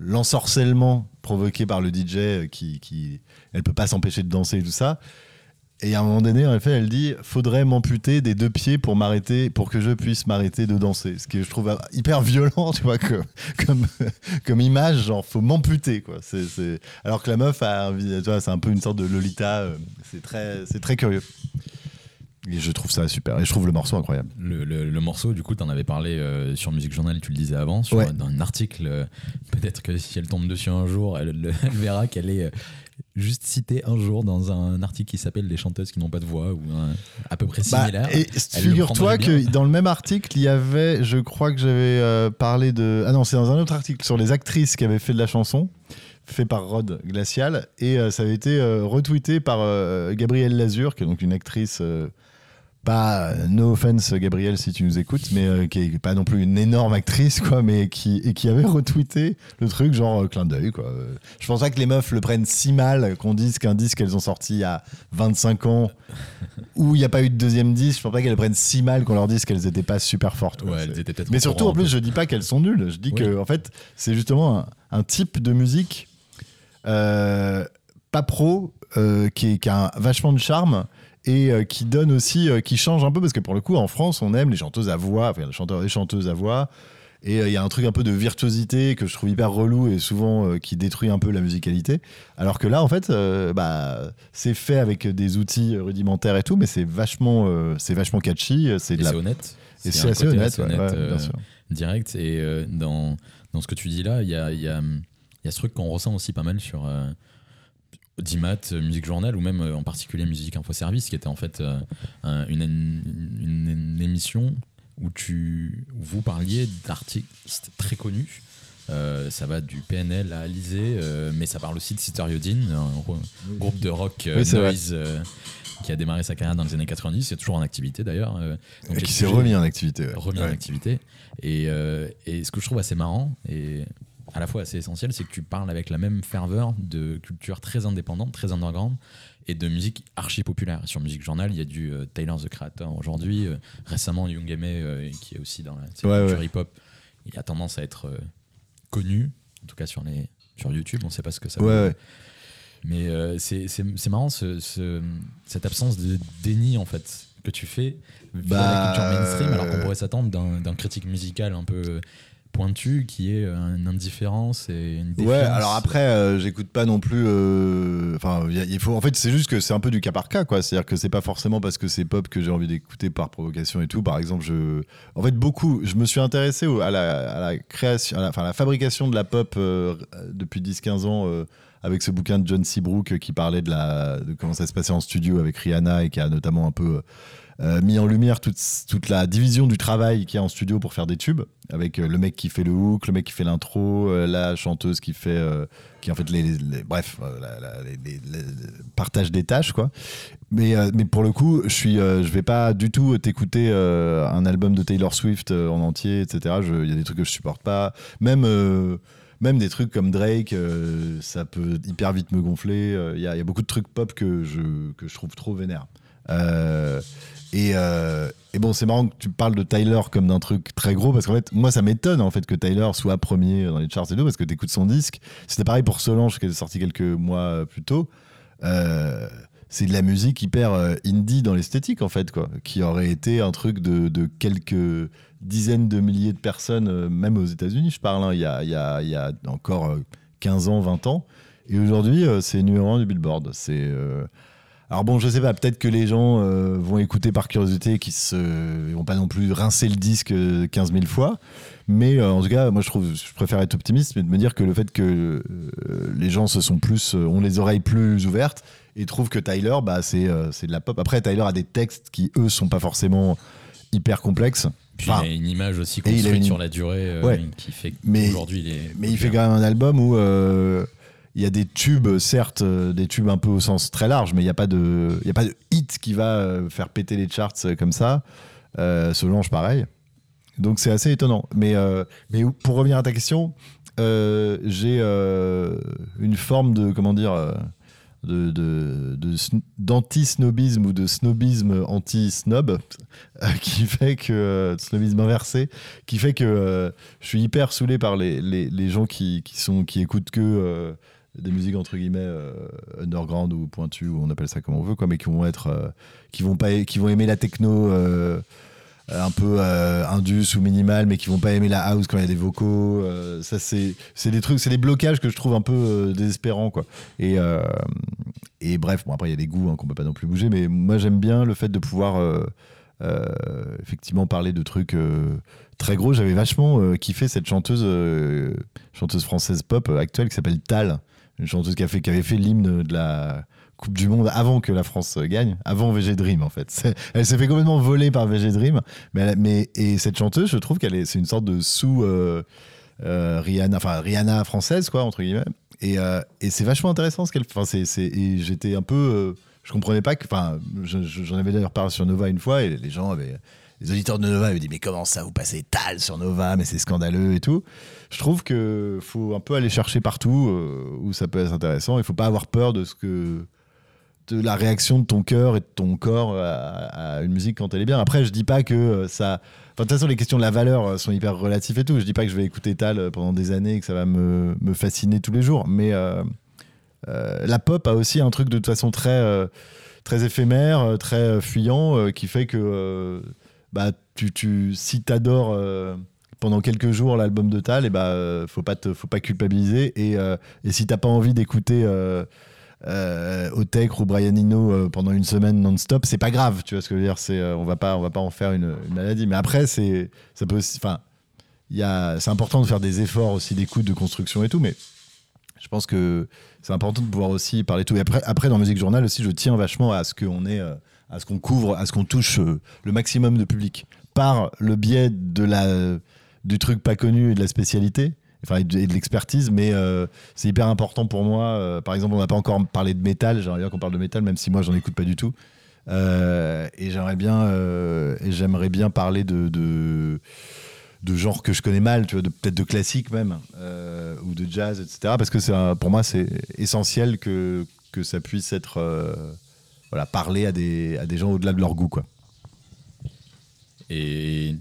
l'ensorcellement provoqué par le DJ euh, qui, qui. Elle peut pas s'empêcher de danser et tout ça. Et à un moment donné, en effet, elle dit faudrait m'amputer des deux pieds pour m'arrêter, pour que je puisse m'arrêter de danser. Ce que je trouve hyper violent, tu vois, comme, comme, comme image, genre faut m'amputer, quoi. Alors que la meuf c'est un peu une sorte de Lolita. euh, C'est très, c'est très curieux. Et je trouve ça super. Et je trouve le morceau incroyable. Le, le- le morceau, du coup, tu en avais parlé euh, sur Musique Journal, tu le disais avant, sur, Ouais. dans un article. euh, Peut-être que si elle tombe dessus un jour, elle, elle verra qu'elle est juste citée un jour dans un article qui s'appelle Les chanteuses qui n'ont pas de voix, ou un- à peu près Bah, similaire. et figure-toi que dans le même article, il y avait, je crois que j'avais euh, parlé de. Ah non, c'est dans un autre article sur les actrices qui avaient fait de la chanson, fait par Rod Glacial, et euh, ça avait été euh, retweeté par Gabrielle Lazur, qui est donc une actrice. Pas euh, no offense Gabrielle si tu nous écoutes mais euh, qui est pas non plus une énorme actrice quoi mais qui et qui avait retweeté le truc genre euh, clin d'œil quoi je pense pas que les meufs le prennent si mal qu'on dise qu'un disque qu'elles ont sorti il y a 25 ans où il n'y a pas eu de deuxième disque, je pense pas qu'elles prennent si mal qu'on leur dise qu'elles étaient pas super fortes. quoi. Ouais, elles étaient Mais surtout, en plus, je dis pas qu'elles sont nulles. Je dis Oui. que, en fait, c'est justement un, un type de musique euh, pas pro qui, est- qui a un- vachement de charme et euh, qui donne aussi, euh, qui change un peu parce que pour le coup, en France, on aime les chanteuses à voix, enfin, les chanteurs et chanteuses à voix. Et euh, il y a un truc un peu de virtuosité que je trouve hyper relou et souvent qui détruit un peu la musicalité. Alors que là, en fait, bah, c'est fait avec des outils rudimentaires et tout, mais c'est vachement, c'est vachement catchy. C'est la... honnête. et C'est assez honnête, ouais, bien sûr. direct. Et dans, dans ce que tu dis là, il y a, y, a, y a ce truc qu'on ressent aussi pas mal sur Dimat, euh, Musique Journal, ou même euh, en particulier Musique Info Service, qui était en fait euh, un- une, une- une émission où, tu, où vous parliez d'artistes très connus. Euh, ça va du PNL à Alizé, euh, mais ça parle aussi de Sister Yodin, un ro- groupe de rock euh, Oui, c'est noise euh, qui a démarré sa carrière dans les années 90, qui est toujours en activité d'ailleurs. euh, donc Et qui s'est remis en activité. ouais. remis en activité. Et, euh, et ce que je trouve assez marrant et à la fois assez essentiel, c'est que tu parles avec la même ferveur de culture très indépendante, très underground et de musique archi populaire. Sur Musique Journal, il y a du euh, Tyler the Creator aujourd'hui, euh, récemment Young Aimé, euh, qui est aussi dans la Ouais, culture ouais. hip-hop. Il a tendance à être euh, connu, en tout cas sur, les, sur YouTube, on ne sait pas ce que ça Ouais, ouais. Mais c'est marrant ce- ce- cette absence de déni en fait que tu fais Bah, la culture mainstream alors qu'on pourrait s'attendre d'un critique musical un peu pointu qui est une indifférence et une défiance. Ouais, alors après, euh, j'écoute pas non plus. euh, Enfin, il faut. En fait, c'est juste que c'est un peu du cas par cas, quoi. C'est-à-dire que c'est pas forcément parce que c'est pop que j'ai envie d'écouter par provocation et tout. Par exemple, je. En fait, beaucoup. Je me suis intéressé à la, à la création, à la, enfin, à la fabrication de la pop euh, depuis 10-15 ans. euh, avec ce bouquin de John Seabrook qui parlait de, la, de comment ça se passait en studio avec Rihanna et qui a notamment un peu euh, mis en lumière toute, toute la division du travail qu'il y a en studio pour faire des tubes, avec euh, le mec qui fait le hook, le mec qui fait l'intro, euh, la chanteuse qui fait, euh, qui en fait les, bref, euh, les, les- les- le partage des tâches quoi. Mais, euh, mais pour le coup, je suis, euh, je vais pas du tout t'écouter euh, un album de Taylor Swift euh, en entier, etc. Il y a des trucs que je supporte pas, même. euh, même des trucs comme Drake, euh, ça peut hyper vite me gonfler. Euh, il y a beaucoup de trucs pop que je, que je trouve trop vénère. Euh, et, euh, et bon, c'est marrant que tu parles de Tyler comme d'un truc très gros parce qu'en fait, moi, ça m'étonne en fait que Tyler soit premier dans les charts et tout parce que tu écoutes son disque. C'était pareil pour Solange qui est sorti quelques mois plus tôt. Euh, c'est de la musique hyper euh, indie dans l'esthétique en fait, quoi, qui aurait été un truc de, quelques dizaines de milliers de personnes, même aux États-Unis, je parle, hein, il y, a, encore euh, 15 ans, 20 ans. Et aujourd'hui, c'est numéro un du Billboard. C'est. Alors bon, je sais pas, peut-être que les gens euh, vont écouter par curiosité, qui se vont pas non plus rincer le disque euh, 15 000 fois, mais euh, en tout cas, moi je trouve, je préfère être optimiste, mais de me dire que le fait que euh, les gens se sont plus, euh, ont les oreilles plus ouvertes et trouvent que Tyler, bah c'est euh, c'est de la pop. Après, Tyler a des textes qui eux sont pas forcément hyper complexes. Puis Enfin, il a une image aussi construite une- sur la durée euh, Ouais. qui fait Mais- il est. Mais il fait quand même un album où euh, il y a des tubes, certes, euh, des tubes un peu au sens très large, mais il n'y a, pas de- a pas de hit qui va euh, faire péter les charts euh, comme ça. Euh, Solange, pareil. Donc c'est assez étonnant. Mais, mais pour revenir à ta question, j'ai une forme de, comment dire, de, de, de sn- d'anti-snobisme ou de snobisme anti-snob qui fait que snobisme inversé qui fait que je suis hyper saoulé par les, les, les gens qui, qui sont qui écoutent que des musiques entre guillemets euh, underground ou pointues ou on appelle ça comme on veut quoi mais qui vont être euh, qui vont pas qui vont aimer la techno euh, un peu indus ou minimal mais qui vont pas aimer la house quand il y a des vocaux ça c'est c'est des trucs c'est des blocages que je trouve un peu désespérants quoi. Et et bref bon après il y a des goûts hein, qu'on peut pas non plus bouger mais moi j'aime bien le fait de pouvoir effectivement parler de trucs très gros. J'avais vachement kiffé cette chanteuse chanteuse française pop actuelle qui s'appelle Tal une chanteuse qui, avait fait l'hymne de la Coupe du Monde avant que la France gagne, avant VG Dream en fait. Elle s'est fait complètement voler par VG Dream, mais, mais et cette chanteuse, je trouve qu'elle est, c'est une sorte de sous euh, euh, Rihanna, enfin Rihanna française quoi entre guillemets. Et, euh, et c'est vachement intéressant ce qu'elle, enfin c'est, j'étais un peu, je comprenais pas que, enfin je- je- j'en avais d'ailleurs parlé sur Nova une fois et les gens avaient les auditeurs de Nova avaient dit mais comment ça vous passez Tal sur Nova mais c'est scandaleux et tout. Je trouve que faut un peu aller chercher partout euh, où ça peut être intéressant. Il faut pas avoir peur de ce que de la réaction de ton cœur et de ton corps à, une musique quand elle est bien. Après, je dis pas que euh, ça. De toute façon, les questions de la valeur euh, sont hyper relatives et tout. Je dis pas que je vais écouter Tal pendant des années et que ça va me, me fasciner tous les jours. Mais la pop a aussi un truc de toute façon très, très éphémère, très fuyant, qui fait que bah, tu, tu, si t'adores pendant quelques jours l'album de Tal, et bah, euh, faut pas te, faut pas culpabiliser. Et, euh, et si t'as pas envie d'écouter euh, euh, ou Brian Eno pendant une semaine non-stop, c'est pas grave. Tu vois ce que je veux dire C'est, on va pas, on va pas en faire une, maladie. Mais après, c'est, ça peut enfin, il c'est important de faire des efforts aussi d'écoute, de construction et tout, mais je pense que c'est important de pouvoir aussi parler tout. Et après, après dans Musique Journal aussi, je tiens vachement à ce qu'on euh, à ce qu'on couvre, à ce qu'on touche le maximum de public par le biais de la, du truc pas connu et de la spécialité. Enfin, et de, l'expertise, mais euh, c'est hyper important pour moi. Euh, par exemple, on n'a pas encore parlé de métal. J'aimerais bien qu'on parle de métal, même si moi, j'en écoute pas du tout. Euh, et j'aimerais bien, j'aimerais bien parler de, de de genres que je connais mal, tu peut-être de classique même, ou de jazz, etc. Parce que pour moi, c'est essentiel que, que ça puisse être voilà, parler à des, à des gens au-delà de leur goût. Quoi. Et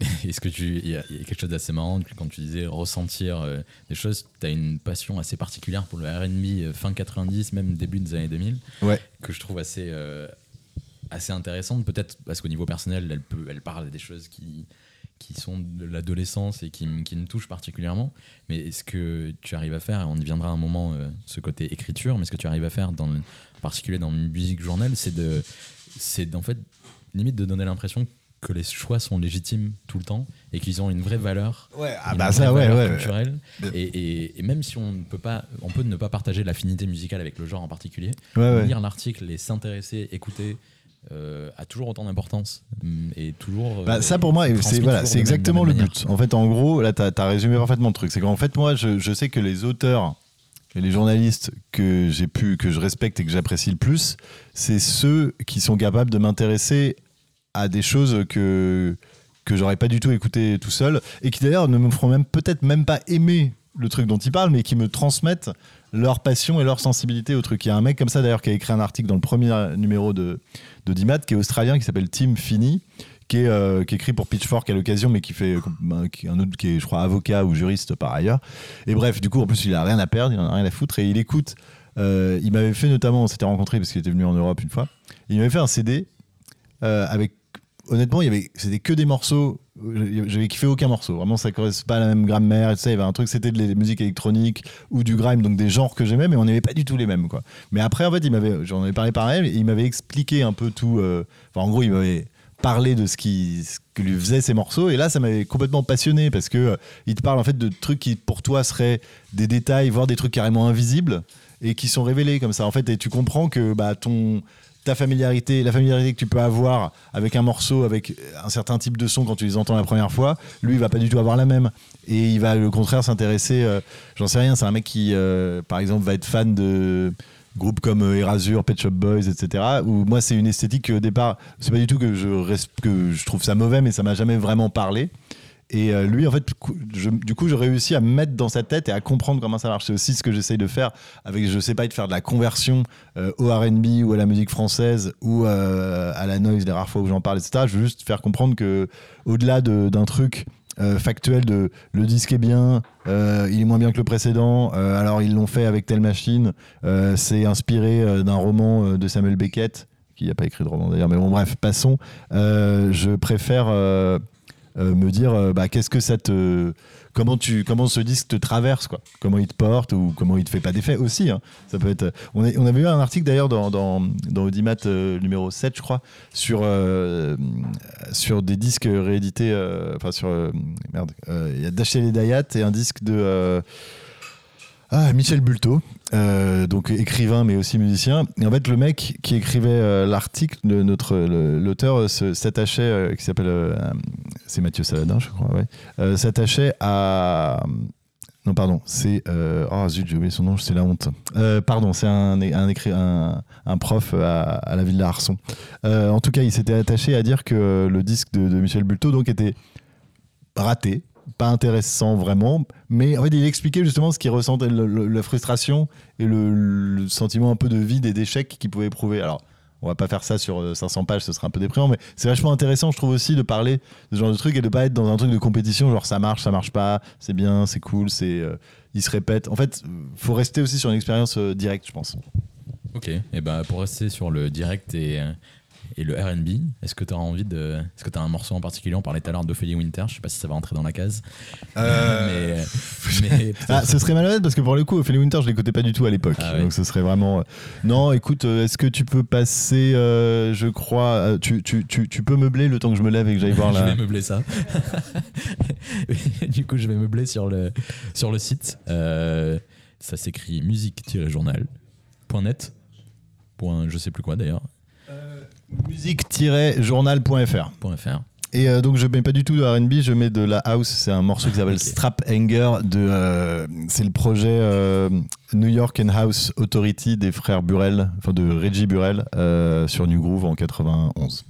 est-ce que tu. Il y, a il y a quelque chose d'assez marrant quand tu disais ressentir euh, des choses. Tu as une passion assez particulière pour le RB euh, fin 90, même début des années 2000, Ouais. que je trouve assez, euh, assez intéressante. Peut-être parce qu'au niveau personnel, elle, peut, elle parle des choses qui, qui sont de l'adolescence et qui, qui me touchent particulièrement. Mais est-ce que tu arrives à faire, et on y viendra un moment, euh, ce côté écriture, mais ce que tu arrives à faire, dans le- en particulier dans Musique Journal, c'est de. C'est en fait limite de donner l'impression que les choix sont légitimes tout le temps et qu'ils ont une vraie valeur, Ouais, ah une bah vraie ça, ouais, valeur ouais. culturelle. Et, et- et même si on ne peut pas, on peut ne pas partager l'affinité musicale avec le genre en particulier, lire l'article et s'intéresser, écouter, euh, a toujours autant d'importance et toujours. euh, Bah, ça pour moi, c'est voilà, c'est exactement le but. En fait, en gros, là, tu as, résumé parfaitement le truc. C'est qu'en fait, moi, je, je sais que les auteurs et les journalistes que j'ai pu, que je respecte et que j'apprécie le plus, c'est ceux qui sont capables de m'intéresser à des choses que que j'aurais pas du tout écouté tout seul et qui d'ailleurs ne me feront même peut-être même pas aimer le truc dont ils parlent, mais qui me transmettent leur passion et leur sensibilité au truc. Il y a un mec comme ça d'ailleurs qui a écrit un article dans le premier numéro de, de Dimat qui est australien, qui s'appelle Tim Finney, euh, qui écrit pour Pitchfork à l'occasion, mais qui fait euh, qui est un autre qui est, je crois, avocat ou juriste par ailleurs. Et bref, du coup, en plus, il a rien à perdre, il en a rien à foutre et il écoute. euh, il m'avait fait notamment, on s'était rencontrés parce qu'il était venu en Europe une fois. Il m'avait fait un CD avec. Honnêtement, c'était que des morceaux. euh, J'avais kiffé aucun morceau. Vraiment, ça correspond pas à la même grammaire. Et. Il y avait un truc, c'était de la musique électronique ou du grime, donc des genres que j'aimais, mais on n'aimait pas du tout les mêmes, quoi. Mais après, en fait, m'avait, j'en avais parlé pareil, et il m'avait expliqué un peu tout. euh, en gros, il m'avait parlé de ce qui que lui faisait ces morceaux et là ça m'avait complètement passionné parce que euh, il te parle en fait de trucs qui pour toi seraient des détails voire des trucs carrément invisibles et qui sont révélés comme ça en fait et tu comprends que bah ton ta familiarité, la familiarité que tu peux avoir avec un morceau, avec un certain type de son quand tu les entends la première fois, lui, il va pas du tout avoir la même. Et il va, au contraire, s'intéresser. euh, J'en sais rien, c'est un mec qui, euh, par exemple, va être fan de groupes comme euh, Erasure, Pet Shop Boys, etc. Où moi, c'est une esthétique que, au départ, c'est pas du tout que je, que je trouve ça mauvais, mais ça m'a jamais vraiment parlé. Et euh, lui, en fait, je- du coup, j'ai réussi à me mettre dans sa tête et à comprendre comment ça marche. C'est aussi ce que j'essaye de faire avec, je sais pas, de faire de la conversion euh, au RB ou à la musique française ou euh, à la noise, les rares fois où j'en parle, etc. Je veux juste faire comprendre que, au-delà de- d'un truc factuel de le disque est bien, il est moins bien que le précédent, alors ils l'ont fait avec telle machine, c'est inspiré d'un roman de Samuel Beckett, qui n'a pas écrit de roman d'ailleurs, mais bon bref, passons. Je préfère euh, euh, me dire euh, bah, qu'est-ce que ça te comment tu comment ce disque te traverse quoi comment il te porte ou comment il te fait pas d'effet aussi hein. ça peut être on, avait eu un article d'ailleurs dans dans, Audimat euh, numéro 7 je crois sur euh, sur des disques réédités euh, enfin sur euh, merde euh, il y a Dayat et un disque de euh, ah, Michel Bulto, euh, donc écrivain mais aussi musicien. Et en fait, le mec qui écrivait euh, l'article, le- notre l'auteur euh, s'attachait, qui s'appelle, c'est Mathieu Saladin, je crois, ouais, s'attachait à non, pardon, c'est. oh zut, j'ai oublié son nom, c'est la honte. Pardon, c'est un, un, un, un prof à, à la ville d'Arson. Euh, en tout cas, il s'était attaché à dire que le disque de, de Michel Bulto donc, était raté, pas intéressant vraiment, mais en fait, il expliquait justement ce qu'il ressentait, la frustration et le, sentiment un peu de vide et d'échec qu'il pouvait éprouver. Alors, on va pas faire ça sur euh, 500 pages, ce serait un peu déprimant, mais c'est vachement intéressant, je trouve aussi, de parler de ce genre de truc et de pas être dans un truc de compétition, genre ça marche, ça marche pas, c'est bien, c'est cool, c'est, euh, il se répète. En fait, faut rester aussi sur une expérience euh, directe, je pense. Ok, et ben pour rester sur le direct et, euh, et le RB, est-ce que tu as envie de. Est-ce que tu as un morceau en particulier? On parlait tout à l'heure d'Ophélie Winter, je sais pas si ça va rentrer dans la case. Euh, Mais. mais Ah, ce serait malhonnête parce que pour le coup, Ophélie Winter, je l'écoutais pas du tout à l'époque. Ah. Donc ce serait vraiment. euh, Non, écoute, euh, est-ce que tu peux passer, euh, je crois, tu, tu, tu, tu peux meubler le temps que je me lève et que j'aille voir je la. vais meubler ça. du coup, je vais meubler sur le, sur le site. Euh, ça s'écrit musique-journal.net. Point, je sais plus quoi d'ailleurs. Musique-journal.fr. .fr. Et euh, donc je mets pas du tout de R&B, je mets de la house. C'est un morceau qui s'appelle. Strap Hanger. De, euh, c'est le projet euh, New York and House Authority des frères Burrell, enfin de Reggie Burrell euh, sur New Groove en 91.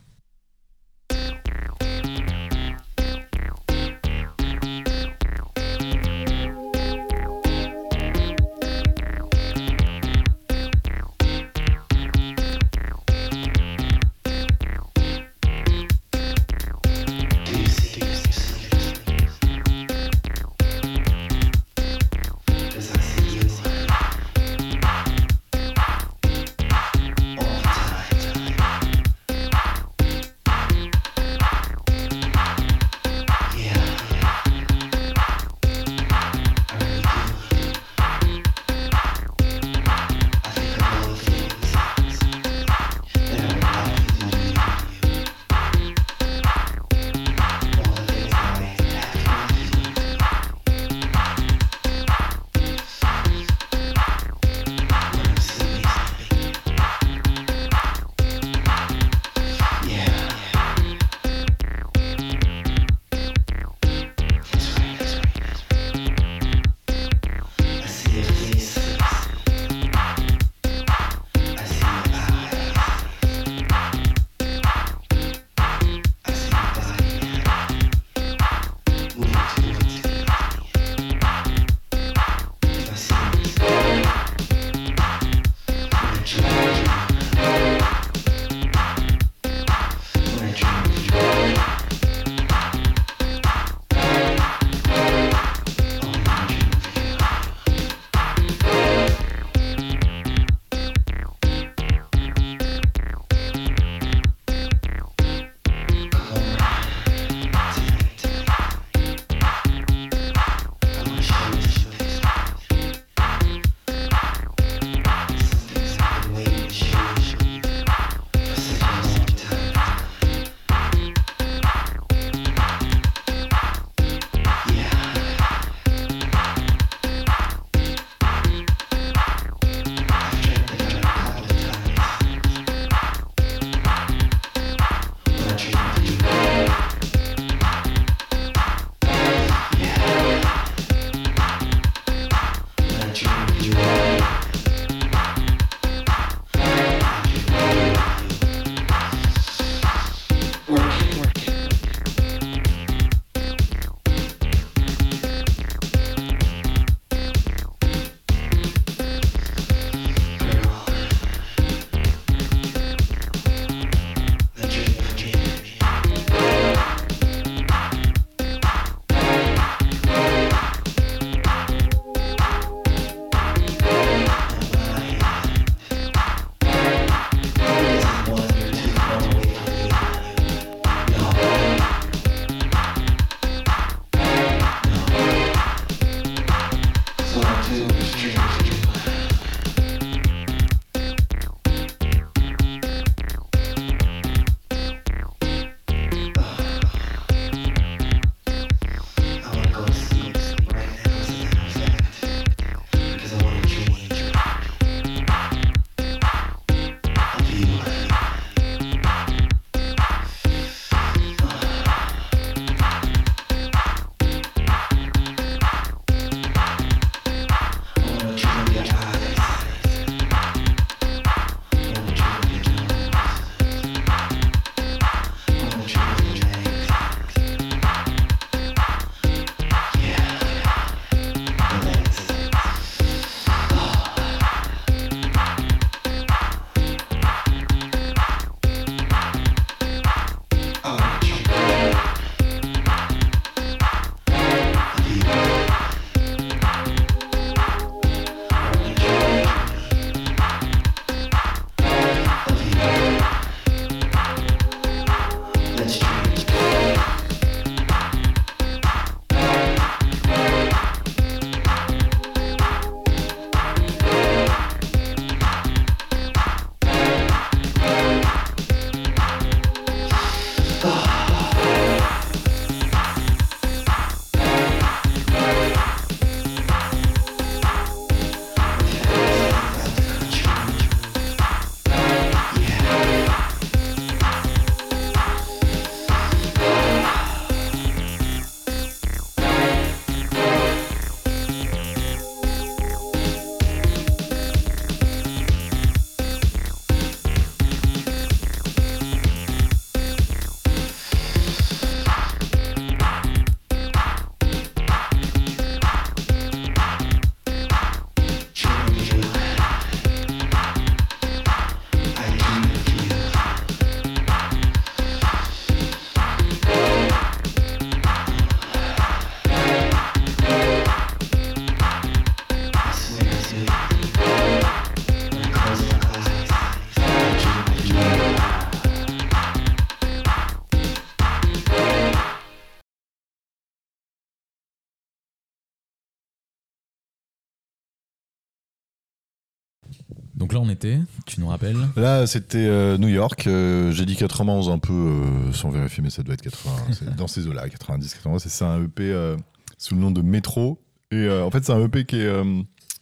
On était, tu nous rappelles Là, c'était euh, New York. euh, J'ai dit 91 un peu euh, sans vérifier, mais ça doit être 80. c'est dans ces eaux-là, 90, 80. C'est un EP euh, sous le nom de Métro. Et en fait, c'est un EP qui est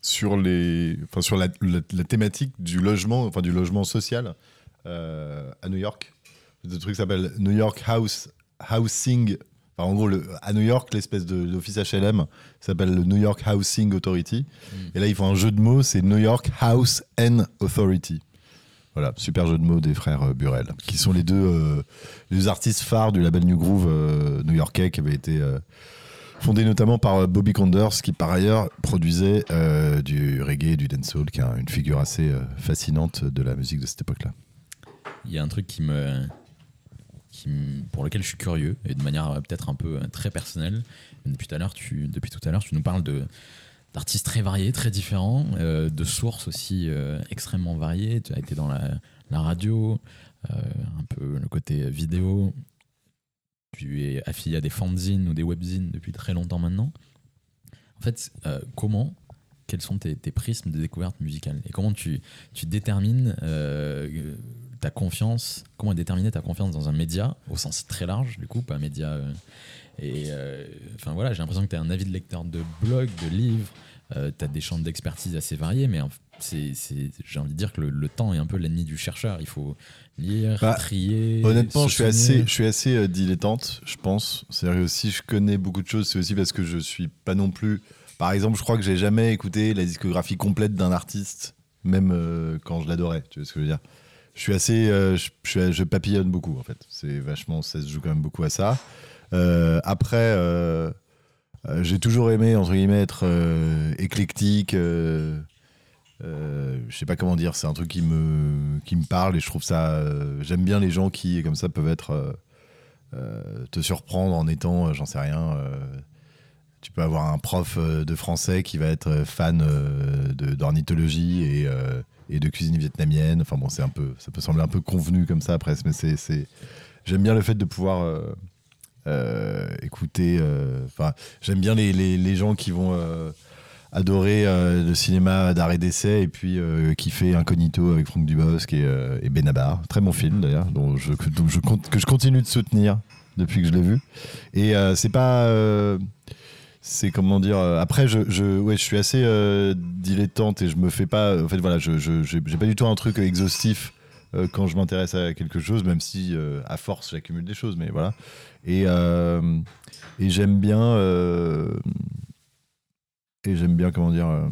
sur, les, sur la, la- la thématique du logement, enfin du logement social à New York. C'est un truc qui s'appelle New York House Housing. Enfin, en gros, le- à New York, l'espèce d'office HLM s'appelle le New York Housing Authority. Et là, ils font un jeu de mots, c'est New York House and Authority. Voilà, super jeu de mots des frères euh, Burrell, qui sont les deux, euh, les deux artistes phares du label New Groove euh, new-yorkais, qui avait été euh, fondé notamment par Bobby Condors, qui par ailleurs produisait du reggae et du dancehall, qui est un- une figure assez fascinante de la musique de cette époque-là. Il y a un truc qui me, pour lequel je suis curieux et de manière euh, peut-être un peu euh, très personnelle. Depuis tout à l'heure, tu, depuis tout à l'heure, tu nous parles d'artistes très variés, très différents, euh, de sources aussi extrêmement variées. Tu as été dans la, radio, un peu le côté vidéo. Tu es affilié à des fanzines ou des webzines depuis très longtemps maintenant. En fait, comment quels sont tes, prismes de découverte musicale? Et comment tu, tu détermines ta confiance, comment déterminer ta confiance dans un média au sens très large, du coup, pas un média. euh, et euh, enfin voilà, j'ai l'impression que tu es un avis de lecteur de blogs, de livres, tu as des champs d'expertise assez variés, mais c'est, j'ai envie de dire que le, le temps est un peu l'ennemi du chercheur. Il faut lire, Bah, trier. Honnêtement, je suis assez, je suis assez euh, dilettante, je pense. C'est-à-dire que si je connais beaucoup de choses, c'est aussi parce que je suis pas non plus. Par exemple, je crois que j'ai jamais écouté la discographie complète d'un artiste, même euh, quand je l'adorais. Tu vois ce que je veux dire Je suis assez, euh, je, je papillonne beaucoup en fait. C'est vachement, ça se joue quand même beaucoup à ça. Euh, après, euh, j'ai toujours aimé entre guillemets être éclectique. je sais pas comment dire, c'est un truc qui me, qui me parle et je trouve ça. J'aime bien les gens qui, comme ça, peuvent être. te surprendre en étant, j'en sais rien. tu peux avoir un prof de français qui va être fan d'ornithologie et, et de cuisine vietnamienne. Enfin bon, c'est un peu, ça peut sembler un peu convenu comme ça presque, mais c'est, j'aime bien le fait de pouvoir euh, euh, écouter. euh, Enfin, j'aime bien les, gens qui vont adorer le cinéma d'arrêt d'essai et puis euh, fait Incognito avec Franck Dubosc et, euh, et Benabar. Très bon film d'ailleurs, dont je, je compte- que je continue de soutenir depuis que je l'ai vu. Et c'est pas. Euh, c'est comment dire. euh, après, je, je, ouais, je suis assez euh, dilettante et je me fais pas. En fait, voilà, je j'ai pas du tout un truc exhaustif euh, quand je m'intéresse à quelque chose, même si euh, à force j'accumule des choses, mais voilà. Et, euh, et j'aime bien. euh, et j'aime bien, comment dire. euh,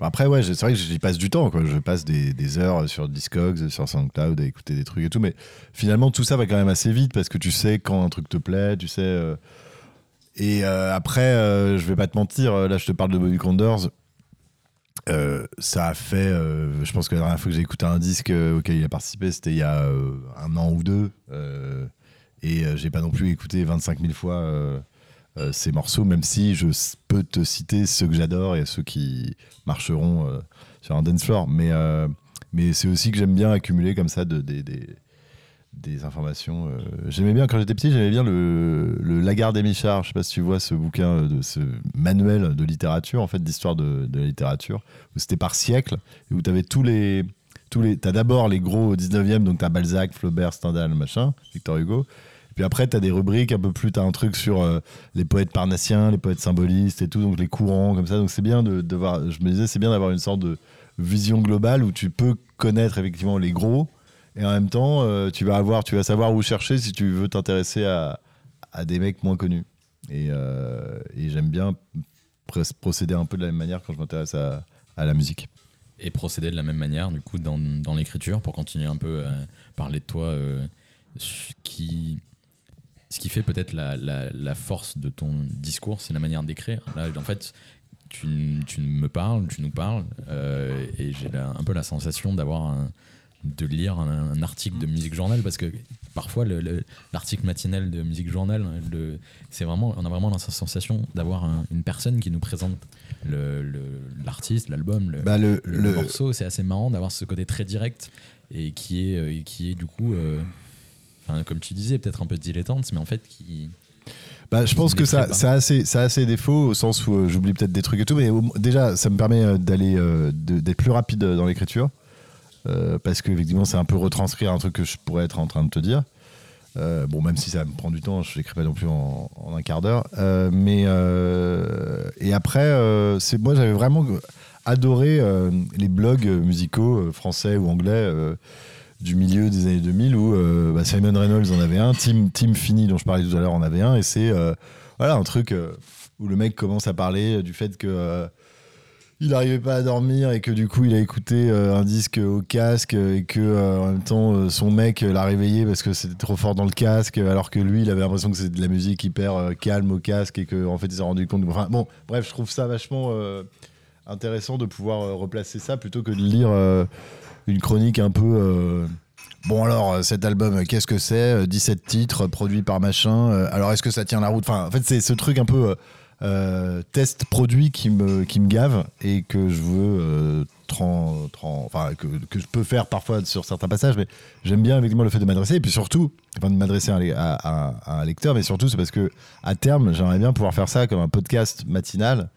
Bon, après, ouais, c'est vrai que j'y passe du temps, quoi. Je passe des, des heures sur Discogs, sur SoundCloud à écouter des trucs et tout, mais finalement, tout ça va quand même assez vite parce que tu sais quand un truc te plaît, tu sais. euh, et euh, après, euh, je vais pas te mentir, euh, là, je te parle de Bobby Condors. Euh, ça a fait, je pense que la dernière fois que j'ai écouté un disque auquel il a participé, c'était il y a un an ou deux. et j'ai pas non plus écouté 25 000 fois ces morceaux, même si je peux te citer ceux que j'adore et ceux qui marcheront sur un dance floor. Mais, mais c'est aussi que j'aime bien accumuler comme ça de, des, des informations. euh. J'aimais bien, quand j'étais petit, j'aimais bien le, Lagarde et Michard. Je sais pas si tu vois ce bouquin, euh, ce manuel de littérature, en fait, d'histoire de, la littérature, où c'était par siècle, et où tu avais tous les. Tous les, t'as d'abord les gros au 19e, donc t'as Balzac, Flaubert, Stendhal, machin, Victor Hugo. Puis après, tu as des rubriques un peu plus, tu as un truc sur euh, les poètes parnassiens, les poètes symbolistes et tout, donc les courants comme ça. Donc c'est bien de, de voir, je me disais, c'est bien d'avoir une sorte de vision globale où tu peux connaître effectivement les gros et en même temps, euh, tu vas avoir, tu vas savoir où chercher si tu veux t'intéresser à, à des mecs moins connus. Et, euh, j'aime bien pr- procéder un peu de la même manière quand je m'intéresse à, à la musique. et procéder de la même manière du coup dans, dans l'écriture pour continuer un peu à parler de toi euh, ce qui ce qui fait peut-être la, la, la force de ton discours c'est la manière d'écrire là en fait tu, tu me parles tu nous parles et j'ai un peu la sensation d'avoir un- de lire un, un article de musique journal parce que parfois le- le- l'article matinal de musique journal le- c'est vraiment on a vraiment la sensation d'avoir un- une personne qui nous présente le- le- l'artiste l'album le, Bah, le, le, le- morceau, c'est assez marrant d'avoir ce côté très direct et qui est, euh, et qui est du coup, euh, enfin, comme tu disais, peut-être un peu dilettante, mais en fait qui, Bah, je pense que ça, ça, a ses, ça a ses défauts au sens où euh, j'oublie peut-être des trucs et tout, mais au- déjà, ça me permet d'aller, euh, d'être plus rapide dans l'écriture. Euh, parce que effectivement, c'est un peu retranscrire un truc que je pourrais être en train de te dire. Euh, bon, même si ça me prend du temps, je l'écris pas non plus en, un quart d'heure. Euh, mais et après, moi j'avais vraiment adoré les blogs musicaux français ou anglais du milieu des années 2000 où bah, Simon Reynolds en avait un, Tim, Tim Finney dont je parlais tout à l'heure en avait un, et c'est voilà un truc où le mec commence à parler du fait que il n'arrivait pas à dormir et que du coup il a écouté euh, un disque au casque et que euh, en même temps euh, son mec l'a réveillé parce que c'était trop fort dans le casque alors que lui il avait l'impression que c'était de la musique hyper calme au casque et que en fait il s'est rendu compte. Enfin bon bref je trouve ça vachement intéressant de pouvoir replacer ça plutôt que de lire une chronique un peu Bon alors cet album qu'est-ce que c'est Euh, 17 titres produits par machin alors est-ce que ça tient la route? Enfin en fait c'est ce truc un peu euh, test produit qui me, qui me gave et que je veux euh, tran- enfin, que, que je peux faire parfois sur certains passages, mais j'aime bien effectivement le fait de m'adresser et puis surtout, enfin de m'adresser à, un lecteur, mais surtout c'est parce que à terme, j'aimerais bien pouvoir faire ça comme un podcast matinal,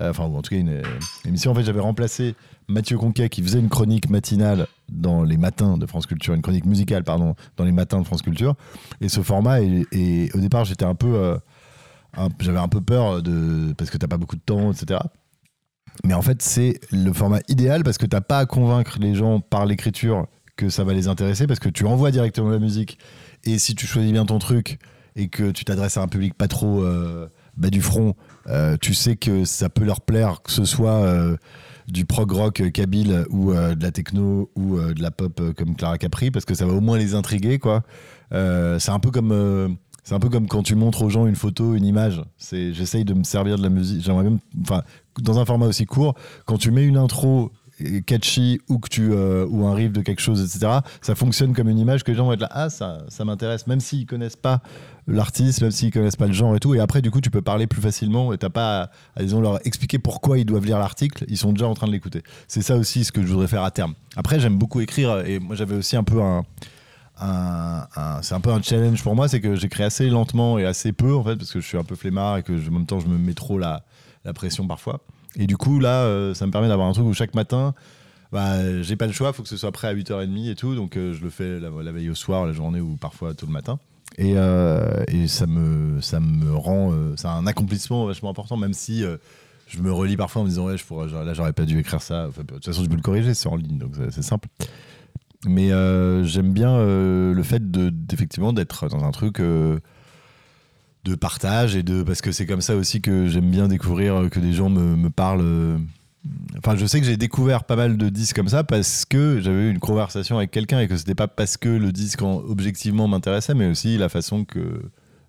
euh, enfin ou en tout cas une, une émission. En fait, j'avais remplacé Mathieu Conquet qui faisait une chronique matinale dans les matins de France Culture, une chronique musicale pardon, dans les matins de France Culture, et ce format, et, au départ j'étais un peu euh, j'avais un peu peur de parce que t'as pas beaucoup de temps, etc. Mais en fait, c'est le format idéal parce que t'as pas à convaincre les gens par l'écriture que ça va les intéresser parce que tu envoies directement la musique et si tu choisis bien ton truc et que tu t'adresses à un public pas trop euh, bas du front, euh, tu sais que ça peut leur plaire que ce soit euh, du prog rock kabyle ou de la techno ou de la pop comme Clara Capri parce que ça va au moins les intriguer quoi. C'est un peu comme c'est un peu comme quand tu montres aux gens une photo, une image. C'est, j'essaye de me servir de la musique. J'aimerais même, enfin, dans un format aussi court, quand tu mets une intro catchy ou que tu euh, ou un riff de quelque chose, etc. Ça fonctionne comme une image que les gens vont être là. Ah, ça, ça m'intéresse, même s'ils connaissent pas l'artiste, même s'ils connaissent pas le genre et tout. Et après, du coup, tu peux parler plus facilement et t'as pas à, à, disons, leur expliquer pourquoi ils doivent lire l'article. Ils sont déjà en train de l'écouter. C'est ça aussi ce que je voudrais faire à terme. Après, j'aime beaucoup écrire et moi, j'avais aussi un peu un c'est un peu un challenge pour moi, c'est que j'écris assez lentement et assez peu en fait, parce que je suis un peu flemmard et que en même temps je me mets trop la, pression parfois. Et du coup là, euh, ça me permet d'avoir un truc où chaque matin, bah, j'ai pas le choix, faut que ce soit prêt à 8h30 et tout, donc euh, je le fais la, veille au soir, la journée ou parfois tôt le matin. Et, euh, ça, me, rend, c'est un accomplissement vachement important, même si je me relis parfois en me disant ouais, là j'aurais pas dû écrire ça. De toute façon, je peux le corriger, c'est en ligne, donc c'est simple. Mais euh, j'aime bien euh, le fait de, d'effectivement d'être dans un truc euh, de partage et de parce que c'est comme ça aussi que j'aime bien découvrir que des gens me, parlent. Enfin, je sais que j'ai découvert pas mal de disques comme ça parce que j'avais eu une conversation avec quelqu'un et que c'était pas parce que le disque en- objectivement m'intéressait, mais aussi la façon que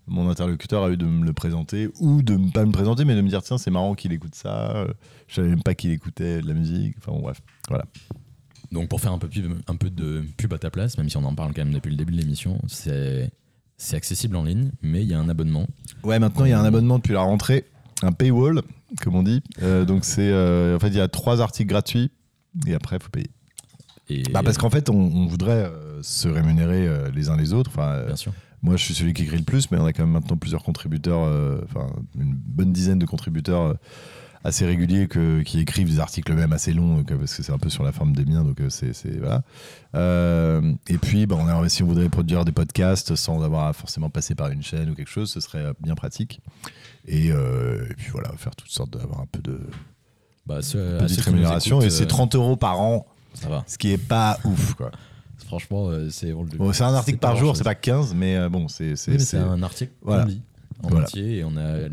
mon interlocuteur a eu de me le présenter ou de ne pas me présenter, mais de me dire tiens, c'est marrant qu'il écoute ça. Je savais même pas qu'il écoutait de la musique. Enfin, bon, bref, voilà. Donc pour faire un peu, pub, un peu de pub à ta place, même si on en parle quand même depuis le début de l'émission, c'est c'est accessible en ligne, mais il y a un abonnement. Ouais, maintenant il y a un abonnement depuis la rentrée, un paywall, comme on dit. Euh, donc c'est, euh, en fait, il y a trois articles gratuits et après il faut payer. Et Bah, parce qu'en fait, on, on voudrait euh, se rémunérer euh, les uns les autres. Enfin, euh, bien sûr. moi, je suis celui qui écrit le plus, mais on a quand même maintenant plusieurs contributeurs, euh, enfin une bonne dizaine de contributeurs euh, assez réguliers que, qui écrivent des articles même assez longs, parce que c'est un peu sur la forme des miens, donc euh, c'est voilà. Euh, et puis, bah, on a, si on voudrait produire des podcasts sans avoir à forcément passer par une chaîne ou quelque chose, ce serait euh, bien pratique. Et, euh, et puis voilà, faire toutes sortes d'avoir un peu de Bah, petite rémunération. Et c'est euh, 30 euros par an, Ça va. ce qui est pas ouf, quoi. Franchement, c'est Bon, c'est un article par jour, c'est pas 15, mais bon, c'est. c'est- Oui, un article Voilà. en Voilà. entier et on a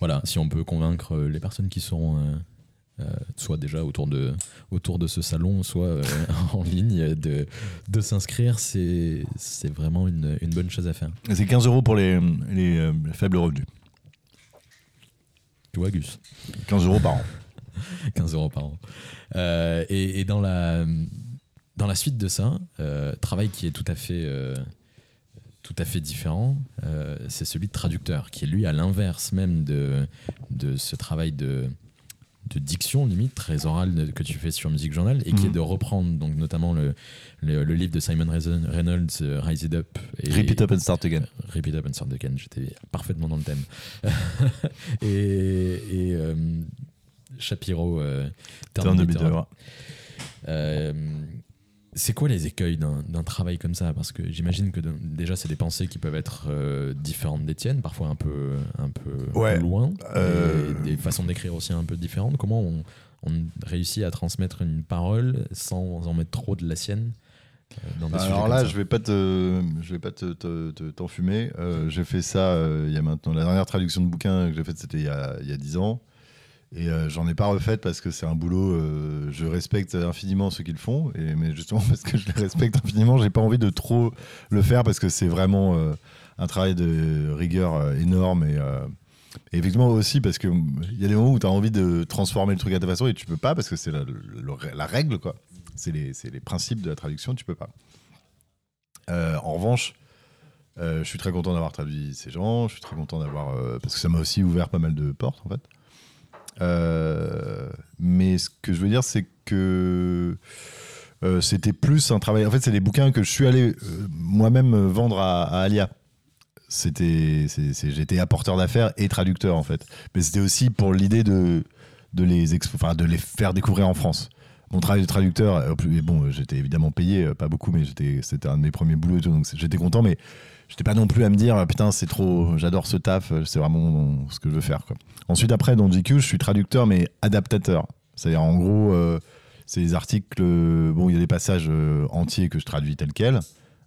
voilà si on peut convaincre euh, les personnes qui sont euh, euh, soit déjà autour de autour de ce salon soit euh, en ligne de, de s'inscrire c'est c'est vraiment une, une bonne chose à faire C'est 15 euros pour les, les, euh, faibles revenus. tu vois Gus? 15 euros par an. 15 euros par an et, et dans la dans la suite de ça travail qui est tout à fait tout à fait différent, euh, c'est celui de traducteur, qui est lui à l'inverse même de, de ce travail de, de diction limite très orale que tu fais sur Music Journal et qui Mhm. est de reprendre donc notamment le, le, le livre de Simon Reynolds euh, Rise It Up et Repeat up and start again. Repeat Up and Start Again j'étais parfaitement dans le thème et, et euh, Shapiro euh, Turn the. Euh, c'est quoi les écueils d'un travail comme ça? Parce que j'imagine que de- déjà, c'est des pensées qui peuvent être euh, différentes des tiennes, parfois un peu, un peu Ouais. loin, Euh, et des façons d'écrire aussi un peu différentes. Comment on, on réussit à transmettre une parole sans en mettre trop de la sienne euh, dans des sujets Alors là, je vais pas te, je vais pas te, te- te- t'enfumer. Euh, j'ai fait ça il y a maintenant. La dernière traduction de bouquin que j'ai faite, c'était il y a, il y a 10 ans. Et euh, j'en ai pas refait parce que c'est un boulot. euh, je respecte infiniment ceux qui le font. Mais justement, parce que je les respecte infiniment, j'ai pas envie de trop le faire parce que c'est vraiment euh, un travail de rigueur euh, énorme. Et, et effectivement aussi parce qu'il y a des moments où tu as envie de transformer le truc à ta façon et tu peux pas parce que c'est la, le- la règle, quoi. C'est les, les principes de la traduction, tu peux pas. En revanche, je suis très content d'avoir traduit ces gens. Je suis très content d'avoir parce que ça m'a aussi ouvert pas mal de portes en fait. Euh, mais ce que je veux dire, c'est que euh, c'était plus un travail. En fait, c'est des bouquins que je suis allé euh, moi-même vendre à, Alia. J'étais apporteur d'affaires et traducteur en fait. Mais c'était aussi pour l'idée de de les faire découvrir en France. Mon travail de traducteur, bon, j'étais évidemment payé, pas beaucoup, mais c'était un de mes premiers boulots et tout, donc j'étais content, mais j'étais pas non plus à me dire, putain, c'est trop, j'adore ce taf, c'est vraiment ce que je veux faire. Quoi. Ensuite, après, dans GQ, je suis traducteur, mais adaptateur. C'est-à-dire, en gros, euh, c'est des articles, euh, bon, il y a des passages euh, entiers que je traduis tels quels,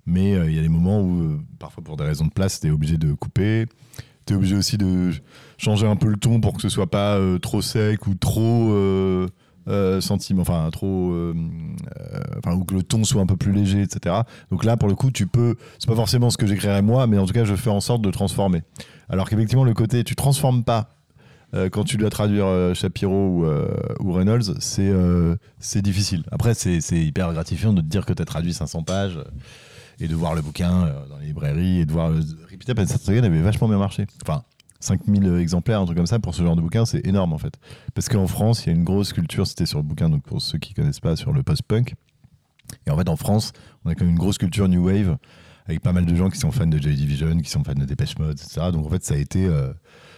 mais il y a des moments où, parfois pour des raisons de place, t'es obligé de couper. T'es obligé aussi de changer un peu le ton pour que ce soit pas trop sec ou trop euh, sentiment, enfin trop, euh, euh, enfin ou que le ton soit un peu plus léger, etc. Donc là, pour le coup, tu peux, c'est pas forcément ce que j'écrirais moi, mais en tout cas, je fais en sorte de transformer. Alors qu'effectivement, le côté, tu transformes pas. quand tu dois traduire euh, Shapiro ou, ou Reynolds, c'est difficile. Après, c'est hyper gratifiant de te dire que tu as traduit 500 pages et de voir le bouquin dans les librairies et de voir. Repeat Up avait vachement bien marché. Enfin, 5000 exemplaires, un truc comme ça, pour ce genre de bouquin, c'est énorme en fait. Parce qu'en France, il y a une grosse culture, c'était sur le bouquin, donc pour ceux qui connaissent pas, sur le post-punk. Et en fait, en France, on a quand même une grosse culture New Wave, avec pas mal de gens qui sont fans de Joy Division, qui sont fans de Dépêche Mode, etc. Donc en fait, ça a été. euh,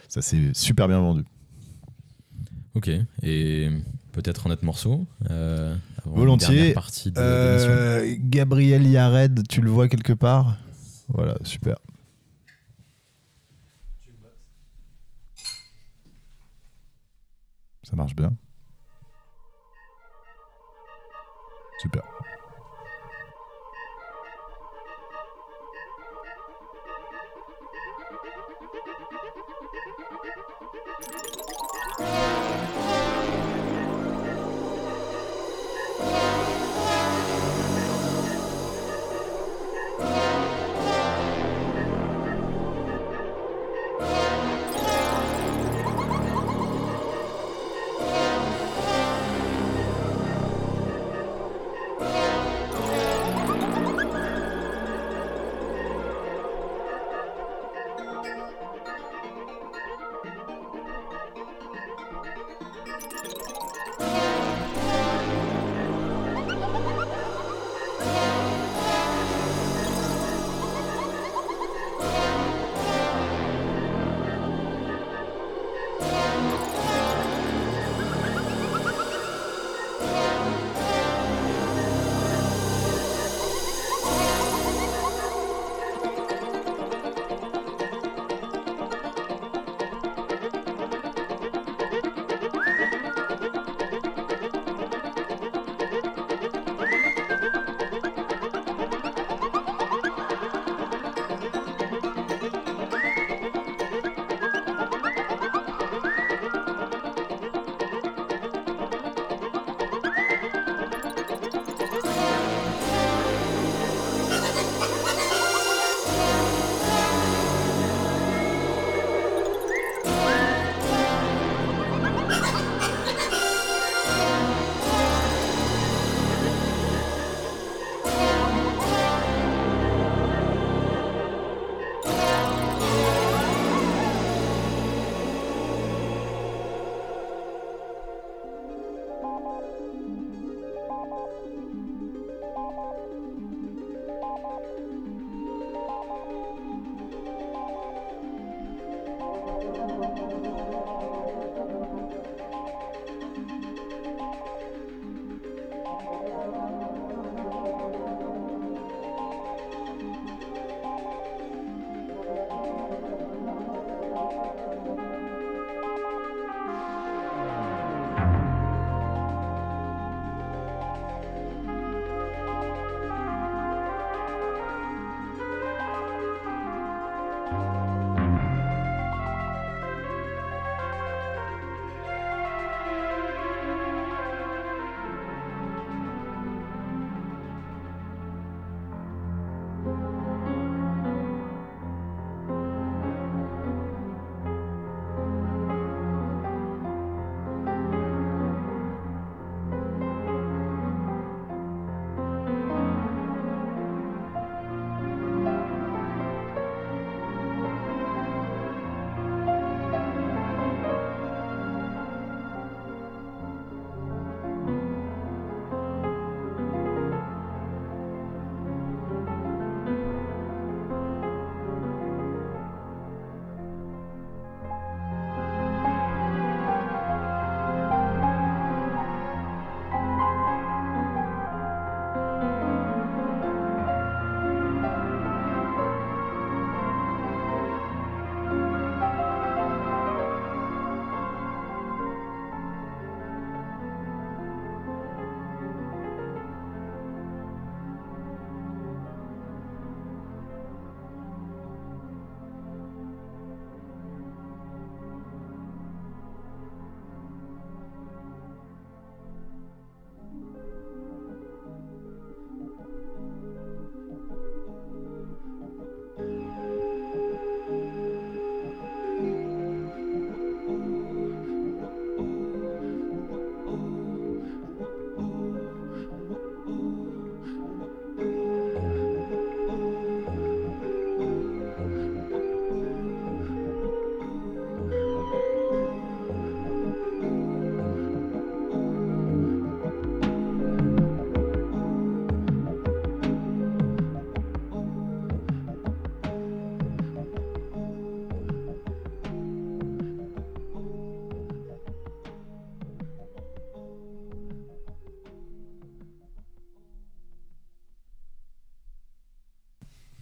ça s'est super bien vendu. Ok, et peut-être un autre morceau euh, Volontiers. Partie de. Euh, Gabriel Yared, tu le vois quelque part? Voilà, super. Ça marche bien. Super.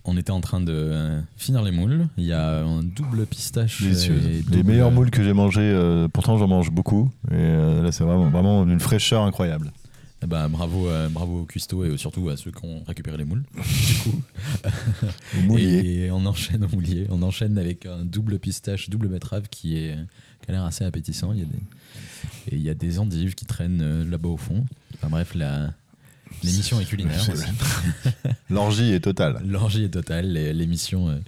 On était en train de euh, finir les moules. Il y a un double pistache. Les meilleurs moules que j'ai mangés, euh, pourtant j'en mange beaucoup. Et euh, là, c'est vraiment, vraiment d'une fraîcheur incroyable. Eh ben, bravo, euh, bravo aux cuistots et surtout à ceux qui ont récupéré les moules. du coup. Et on enchaîne au moulier. On enchaîne avec un double pistache, double betterave qui, est, qui a l'air assez appétissant. Il y a des, et il y a des endives qui traînent là-bas au fond. Enfin bref, la, l'émission est culinaire. L'orgie est totale. L'orgie est totale. L'émission, euh,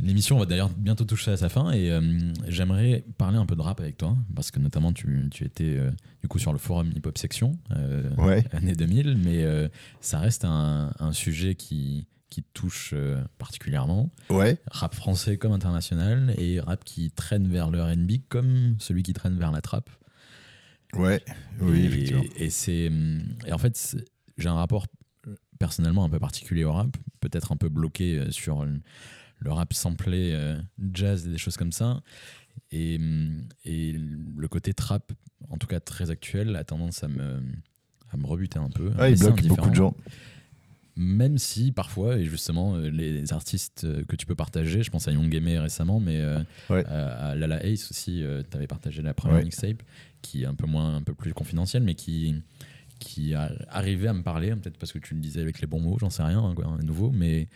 l'émission va d'ailleurs bientôt toucher à sa fin et euh, j'aimerais parler un peu de rap avec toi parce que notamment tu, tu étais euh, du coup sur le forum hip hop section euh, Ouais. année 2000, mais ça reste un, un sujet qui qui touche particulièrement. Ouais. Rap français comme international et rap qui traîne vers le R&B comme celui qui traîne vers la trappe. Ouais. Oui, et, effectivement. et c'est hum, et en fait j'ai un rapport euh, personnellement un peu particulier au rap, peut-être un peu bloqué euh, sur le, le rap samplé euh, jazz et des choses comme ça. Et, hum, et le côté trap, en tout cas très actuel, a tendance à me, à me rebuter un peu. Ouais, il bloque beaucoup de gens. Même si parfois, et justement, euh, les artistes euh, que tu peux partager, je pense à Young Aimé récemment, mais euh, Ouais. à, à Lala Ace aussi, tu avais partagé la première Ouais. mixtape, qui est un peu moins, un peu plus confidentielle, mais qui, qui a arrivé à me parler, peut-être parce que tu le disais avec les bons mots, j'en sais rien, hein, quoi, à nouveau, mais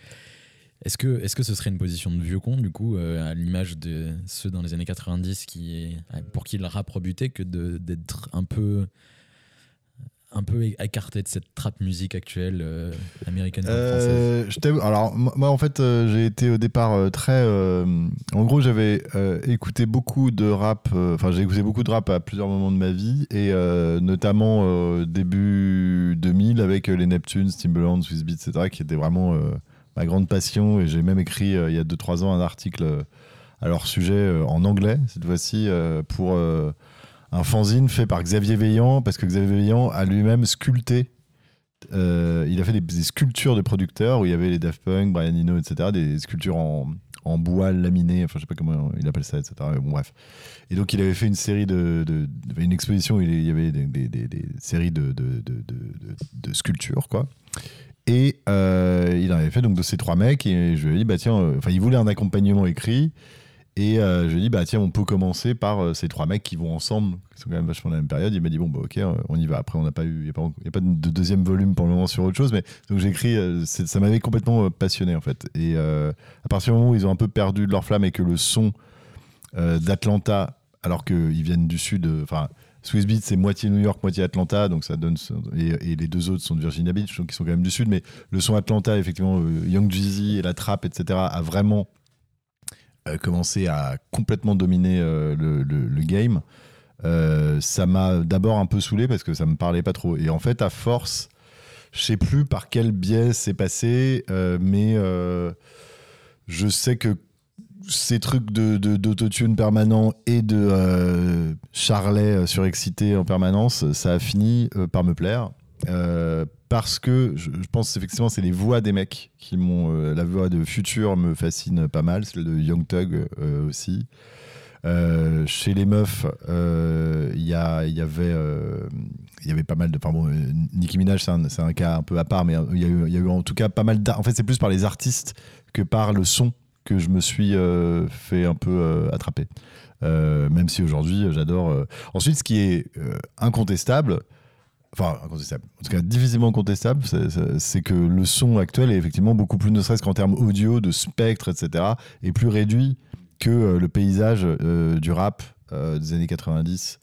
est-ce que, est -ce que ce serait une position de vieux con, du coup, euh, à l'image de ceux dans les années 90 qui, pour qui le rap rebutait, que d'être un peu un peu écarté de cette trap musique actuelle euh, américaine française Euh, je t'avoue- alors moi en fait euh, j'ai été au départ euh, très en gros j'avais écouté beaucoup de rap enfin j'ai écouté beaucoup de rap à plusieurs moments de ma vie et notamment début 2000 avec les Neptunes, Timbaland, Swiss Beats etc qui étaient vraiment ma grande passion et j'ai même écrit il y a 2-3 ans un article à leur sujet en anglais cette fois-ci pour un fanzine fait par Xavier Veillant parce que Xavier Veillant a lui-même sculpté euh, il a fait des, sculptures de producteurs où il y avait les Daft Punk, Brian Eno, etc. Des sculptures en, en bois laminé, enfin je sais pas comment il appelle ça, etc. Bon, bref. Et donc il avait fait une série de, de- une exposition où il y avait des, des- des- séries de- de sculptures, quoi. Et euh, il en avait fait donc de ces trois mecs et je lui ai dit bah tiens, euh, enfin il voulait un accompagnement écrit. Et euh, je lui ai dit, bah tiens, on peut commencer par euh, ces trois mecs qui vont ensemble, qui sont quand même vachement dans la même période. Il m'a dit, bon, bah ok, euh, on y va. Après, il n'y a, pas- de deuxième volume pour le moment sur autre chose, mais donc j'ai écrit, euh, ça m'avait complètement passionné en fait. Et à partir du moment où ils ont un peu perdu de leur flamme et que le son d'Atlanta, alors qu'ils viennent du sud, enfin, Swiss Beats, c'est moitié New York, moitié Atlanta, donc ça donne. Et, et les deux autres sont de Virginia Beach, donc ils sont quand même du sud, mais le son Atlanta, effectivement, Young Jeezy et la trap, etc., a vraiment commencé à complètement dominer euh, le, game. Euh, ça m'a d'abord un peu saoulé parce que ça me parlait pas trop. Et en fait, à force, je sais plus par quel biais c'est passé, euh, mais je sais que ces trucs de, d'autotune permanent et de euh, charlet surexcité en permanence, ça a fini par me plaire. Euh, parce que je, pense effectivement c'est les voix des mecs qui m'ont euh, la voix de Future me fascine pas mal celle de Young Thug euh, aussi. Chez les meufs il y, y avait il y avait pas mal de enfin bon Nicki Minaj c'est un, un cas un peu à part mais il y y a eu en tout cas pas mal en fait c'est plus par les artistes que par le son que je me suis fait un peu attraper. Même si aujourd'hui j'adore ensuite ce qui est incontestable enfin incontestable, en tout cas difficilement contestable, c'est- que le son actuel est effectivement beaucoup plus, ne serait-ce qu'en termes audio, de spectre, etc., est plus réduit que euh, le paysage euh, du rap euh, des années 90.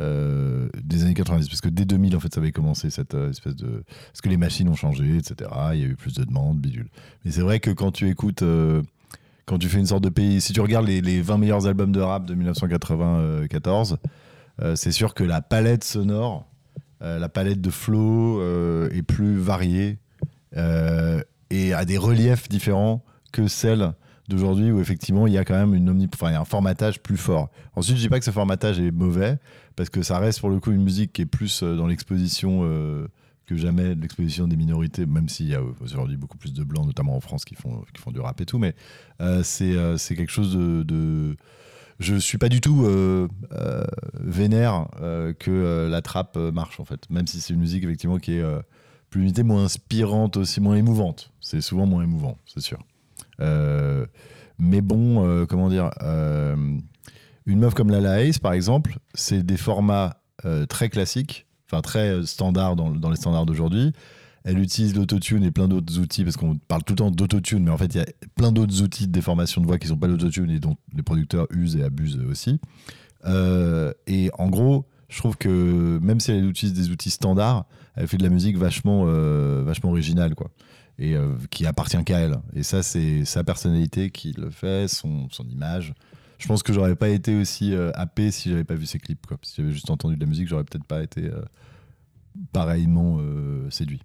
euh, des années 90 parce que dès 2000 en fait ça avait commencé cette euh, espèce de parce que les machines ont changé etc il y a eu plus de demandes bidule mais c'est vrai que quand tu écoutes euh, quand tu fais une sorte de pays si tu regardes les, les 20 meilleurs albums de rap de 1994 euh, c'est sûr que la palette sonore euh, la palette de flow euh, est plus variée euh, et a des reliefs différents que celle d'aujourd'hui où effectivement il y a quand même une un formatage plus fort. Ensuite, je dis pas que ce formatage est mauvais parce que ça reste pour le coup une musique qui est plus euh, dans l'exposition euh, que jamais, l'exposition des minorités, même s'il y a euh, aujourd'hui beaucoup plus de blancs, notamment en France, qui font, du rap et tout, mais euh, c'est euh, quelque chose de- Je suis pas du tout euh, euh, vénère euh, que la trappe marche en fait, même si c'est une musique effectivement qui est plus limitée, moins inspirante, aussi moins émouvante. C'est souvent moins émouvant, c'est sûr. Mais bon, comment dire, une meuf comme Lala Ace, par exemple, c'est des formats très classiques, enfin très standards dans les standards d'aujourd'hui. Elle utilise l'autotune et plein d'autres outils, parce qu'on parle tout le temps d'autotune, mais en fait, il y a plein d'autres outils de déformation de voix qui ne sont pas l'autotune et dont les producteurs usent et abusent aussi. Euh, et en gros, je trouve que même si elle utilise des outils standards, elle fait de la musique vachement, euh, vachement originale, quoi. Et euh, qui appartient qu'à elle. Et ça, c'est sa personnalité qui le fait, son, son image. Je pense que j'aurais pas été aussi happé si j'avais pas vu ses clips, quoi. Si j'avais juste entendu de la musique, j'aurais peut-être pas été pareillement séduit.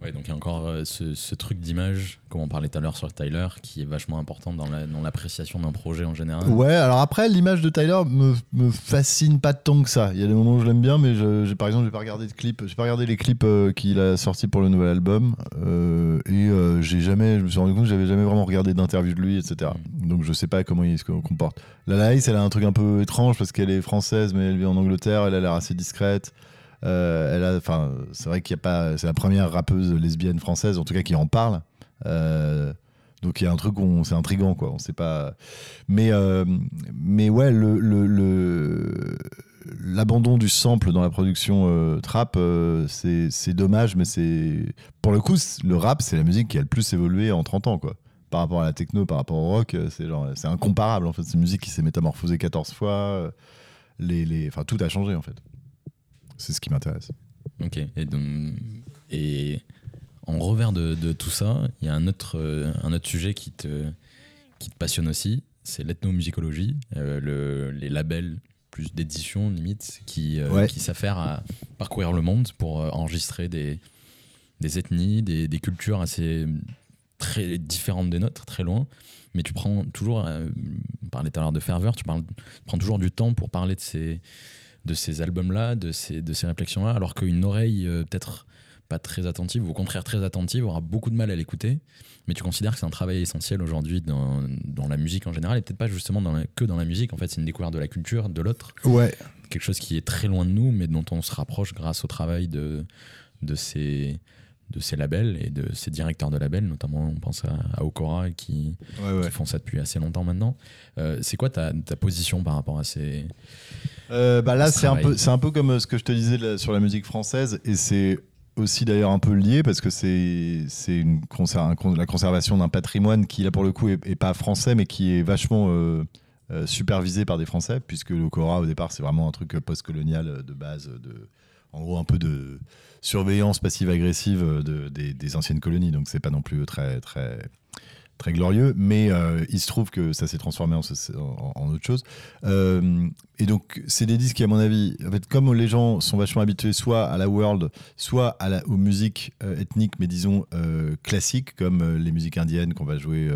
Ouais, donc il y a encore euh, ce, ce truc d'image, comme on parlait tout à l'heure sur Tyler, qui est vachement important dans la- dans l'appréciation d'un projet en général. Ouais, alors après, l'image de Tyler me, me fascine pas tant que ça. Il y a des moments où je l'aime bien, mais je, par exemple, j'ai pas regardé de clips. J'ai pas regardé les clips euh, qu'il a sortis pour le nouvel album. euh, et j'ai jamais, je me suis rendu compte que j'avais jamais vraiment regardé d'interview de lui, etc. Donc je sais pas comment il se comporte. La Laïs, elle a un truc un peu étrange parce qu'elle est française, mais elle vit en Angleterre. Elle a l'air assez discrète. Euh, enfin, c'est vrai qu'il y a pas, c'est la première rappeuse lesbienne française, en tout cas, qui en parle. Euh, donc il y a un truc c'est intrigant, quoi. On sait pas. Mais, euh, mais ouais, l'abandon du sample dans la production euh, trap, c'est, dommage, mais c'est. Pour le coup, le rap, c'est la musique qui a le plus évolué en 30 ans, quoi. Par rapport à la techno, par rapport au rock, c'est, genre, c'est incomparable, en fait. C'est une musique qui s'est métamorphosée 14 fois. tout a changé, en fait. C'est ce qui m'intéresse. Ok. Et, donc, et en revers de, de tout ça, il y a un autre, euh, un autre sujet qui te, qui te passionne aussi, c'est l'ethnomusicologie, euh, le, les labels plus d'édition limite qui, euh, Ouais. qui s'affairent à parcourir le monde pour euh, enregistrer des, des ethnies, des, des cultures assez très différentes des nôtres, très loin. Mais tu prends toujours, on parlait tout à l'heure de ferveur, tu, parles, tu prends toujours du temps pour parler de ces, de ces albums-là, de ces, de ces réflexions-là, alors qu'une oreille euh, peut-être pas très attentive, ou au contraire très attentive, aura beaucoup de mal à l'écouter. Mais tu considères que c'est un travail essentiel aujourd'hui dans, dans la musique en général, et peut-être pas justement dans la- que dans la musique, en fait, c'est une découverte de la culture, de l'autre, Ouais. quelque chose qui est très loin de nous, mais dont on se rapproche grâce au travail de, de, ces, de ces labels et de ces directeurs de labels, notamment on pense à, à Okora qui, Ouais, ouais. qui font ça depuis assez longtemps maintenant. Euh, c'est quoi ta, ta position par rapport à ces... Euh, bah là, Ce c'est un, peu, c'est un peu comme euh, ce que je te disais là, sur la musique française, et c'est aussi d'ailleurs un peu lié parce que c'est c'est une conser- un con- la conservation d'un patrimoine qui là pour le coup est, est pas français mais qui est vachement euh, euh, supervisé par des Français puisque le Cora au départ c'est vraiment un truc post-colonial de base de en gros un peu de surveillance passive-agressive de, des, des anciennes colonies. Donc c'est pas non plus très très très glorieux mais euh, il se trouve que ça s'est transformé en, autre chose. Euh, et donc, c'est des disques qui, à mon avis, en fait, comme les gens sont vachement habitués soit à la world, soit la, aux musiques euh, ethniques, mais disons classiques, comme les musiques indiennes qu'on va jouer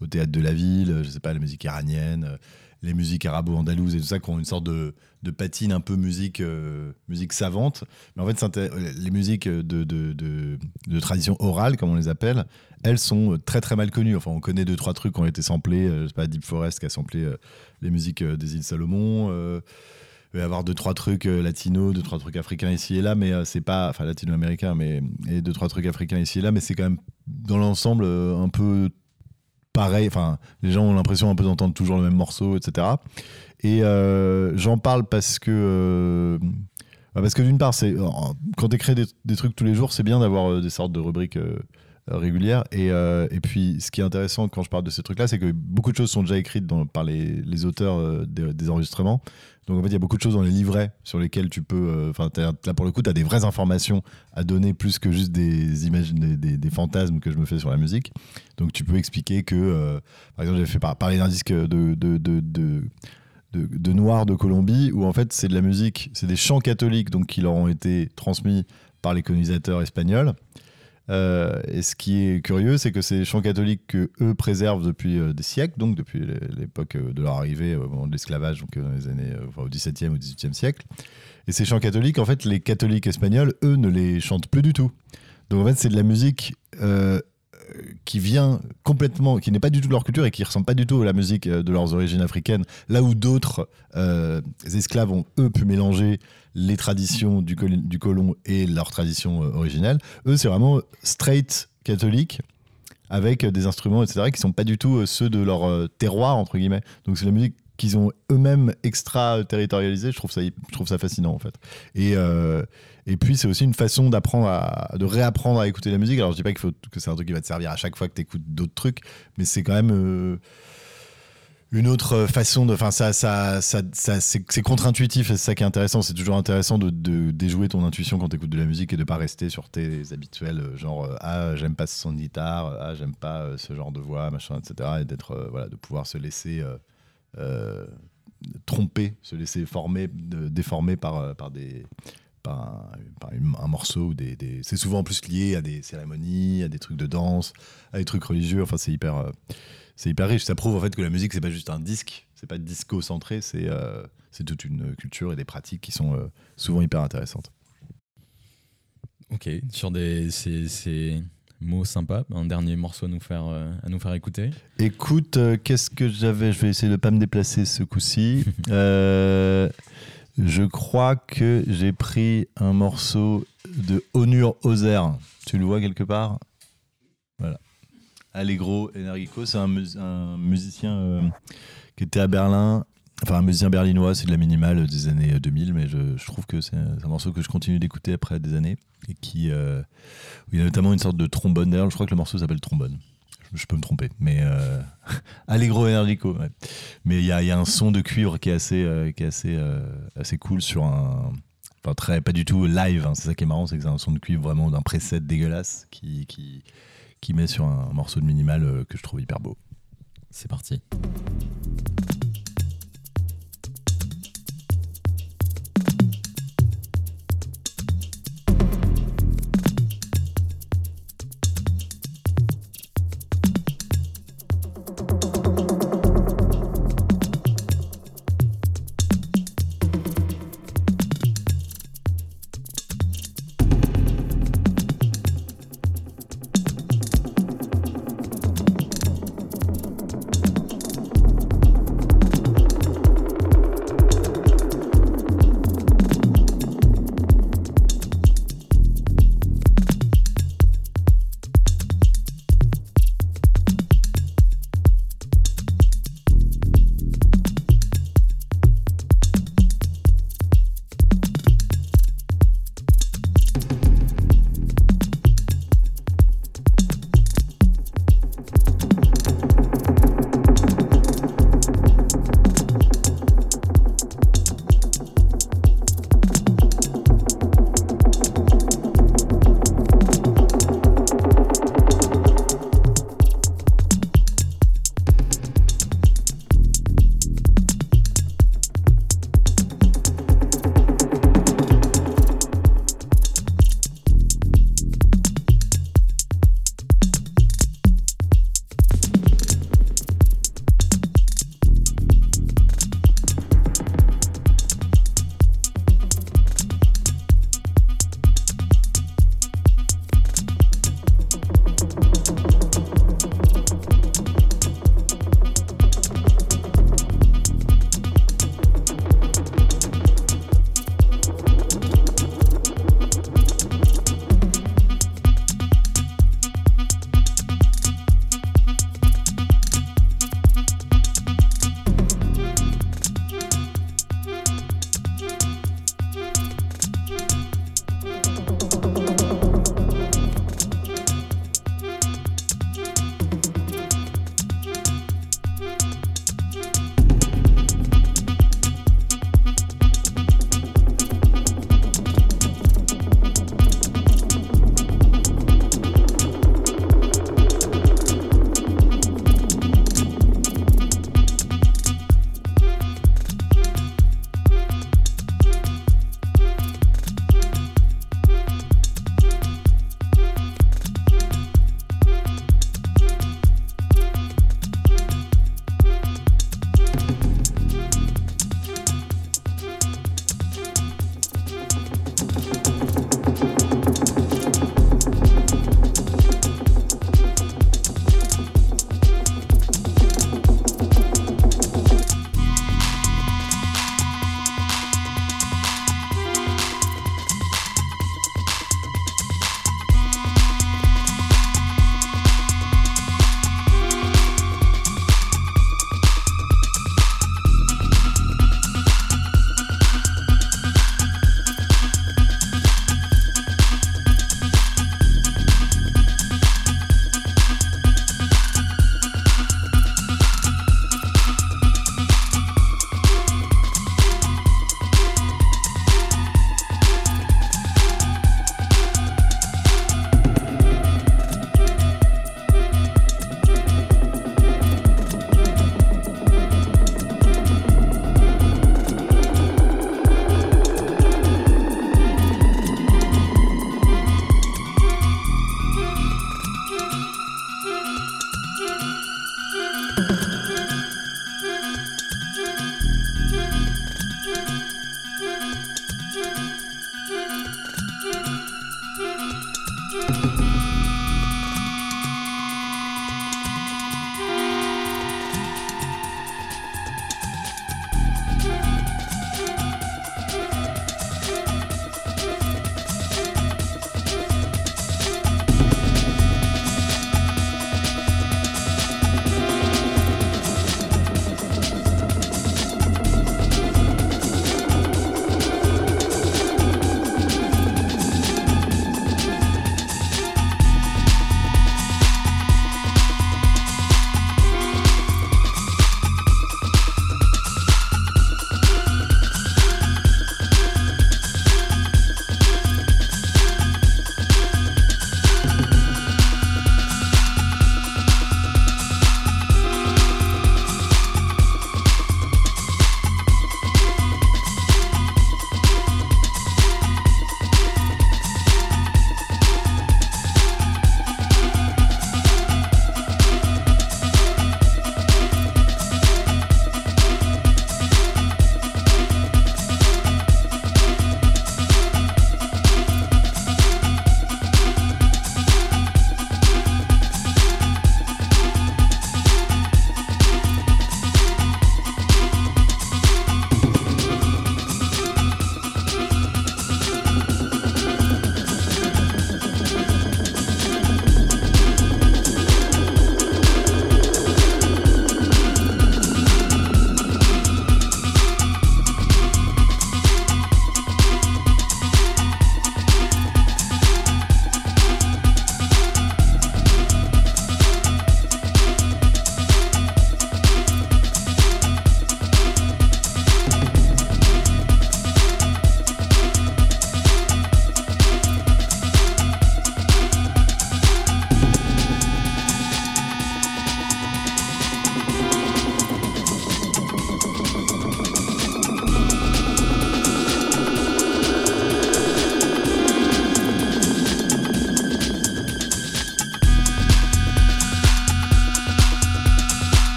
au théâtre de la ville, je sais pas, les musiques iraniennes, euh, les musiques arabo-andalouses et tout ça, qui ont une sorte de, patine un peu musique, euh, musique savante. Mais en fait, les musiques de, tradition orale, comme on les appelle, elles sont très très mal connues. Enfin, on connaît deux, trois trucs qui ont été samplés. euh, je sais pas, Deep Forest qui a samplé euh, les musiques euh, des îles Salomon. il va y avoir deux trois trucs latinos, deux trois trucs africains ici et là, mais c'est pas, enfin latino-américains, mais et deux trois trucs africains ici et là, mais c'est quand même dans l'ensemble un peu pareil. Enfin, les gens ont l'impression un peu d'entendre toujours le même morceau, etc. Et euh, j'en parle parce que euh, bah, parce que d'une part, c'est euh, quand tu crées des, des trucs tous les jours, c'est bien d'avoir des sortes de rubriques régulières. Et, et puis, ce qui est intéressant quand je parle de ces trucs-là, c'est que beaucoup de choses sont déjà écrites par les, auteurs des enregistrements. Donc, en fait, il y a beaucoup de choses dans les livrets sur lesquels tu peux. euh, Enfin, là, pour le coup, tu as des vraies informations à donner plus que juste des images, des, des- fantasmes que je me fais sur la musique. Donc, tu peux expliquer que, euh, par exemple, j'avais fait par- parler d'un disque de, de, de, de de, Noirs de Colombie, où en fait c'est de la musique, c'est des chants catholiques donc qui leur ont été transmis par les colonisateurs espagnols. Euh, et ce qui est curieux, c'est que ces chants catholiques que eux préservent depuis euh, des siècles, donc depuis l'é- l'époque euh, de leur arrivée au moment de l'esclavage, donc dans les années, enfin, au XVIIe, au XVIIIe siècle. Et ces chants catholiques, en fait, les catholiques espagnols, eux, ne les chantent plus du tout. Donc en fait, c'est de la musique qui vient complètement, qui n'est pas du tout de leur culture et qui ressemble pas du tout à la musique de leurs origines africaines, là où d'autres esclaves ont eux pu mélanger les traditions du, col- du colon et leur tradition euh, originelle. Eux, c'est vraiment straight catholique avec euh, des instruments, etc., qui sont pas du tout euh, ceux de leur terroir, entre guillemets. Donc c'est la musique qu'ils ont eux-mêmes extra-territorialisée. Je trouve ça, je trouve ça fascinant, en fait. Et, et puis, c'est aussi une façon d'apprendre à, de réapprendre à écouter la musique. Alors, je dis pas faut que c'est un truc qui va te servir à chaque fois que tu écoutes d'autres trucs, mais c'est quand même une autre façon de. Enfin, ça, ça, ça, c'est contre-intuitif et c'est ça qui est intéressant. C'est toujours intéressant de, déjouer ton intuition quand tu écoutes de la musique et de pas rester sur tes habituels, euh, genre euh, ah j'aime pas ce son de guitare, ah j'aime pas euh, ce genre de voix, machin, etc. Et d'être euh, voilà, de pouvoir se laisser euh, euh, tromper, se laisser former, déformer par, euh, par des par un, morceau ou des, c'est souvent en plus lié à des cérémonies, à des trucs de danse, à des trucs religieux. Enfin, c'est hyper, euh, c'est hyper riche. Ça prouve en fait que la musique c'est pas juste un disque, c'est pas disco centré, c'est euh, toute une culture et des pratiques qui sont euh, souvent hyper intéressantes. Ok, sur des ces, ces mots sympas, un dernier morceau à nous faire, euh, à nous faire écouter. Écoute, qu'est-ce que j'avais? Je vais essayer de pas me déplacer ce coup-ci. Je crois que j'ai pris un morceau de Onur Ozer. Tu le vois quelque part? Voilà. Allegro Energico, c'est un, mus- un musicien euh, qui était à Berlin. Enfin, un musicien berlinois, c'est de la minimale des années 2000, mais je, trouve que c'est un, morceau que je continue d'écouter après des années. Et qui. euh, il y a notamment une sorte de trombone. D'ailleurs, je crois que le morceau s'appelle Trombone. Je, peux me tromper, mais. Euh, Allegro Energico, ouais. Mais il y a, un son de cuivre qui est assez, euh, qui est assez, euh, assez cool sur un. Enfin, très, pas du tout live, hein. c'est ça qui est marrant, c'est que c'est un son de cuivre vraiment d'un preset dégueulasse qui, qui, qui met sur un morceau de minimal euh, que je trouve hyper beau. C'est parti.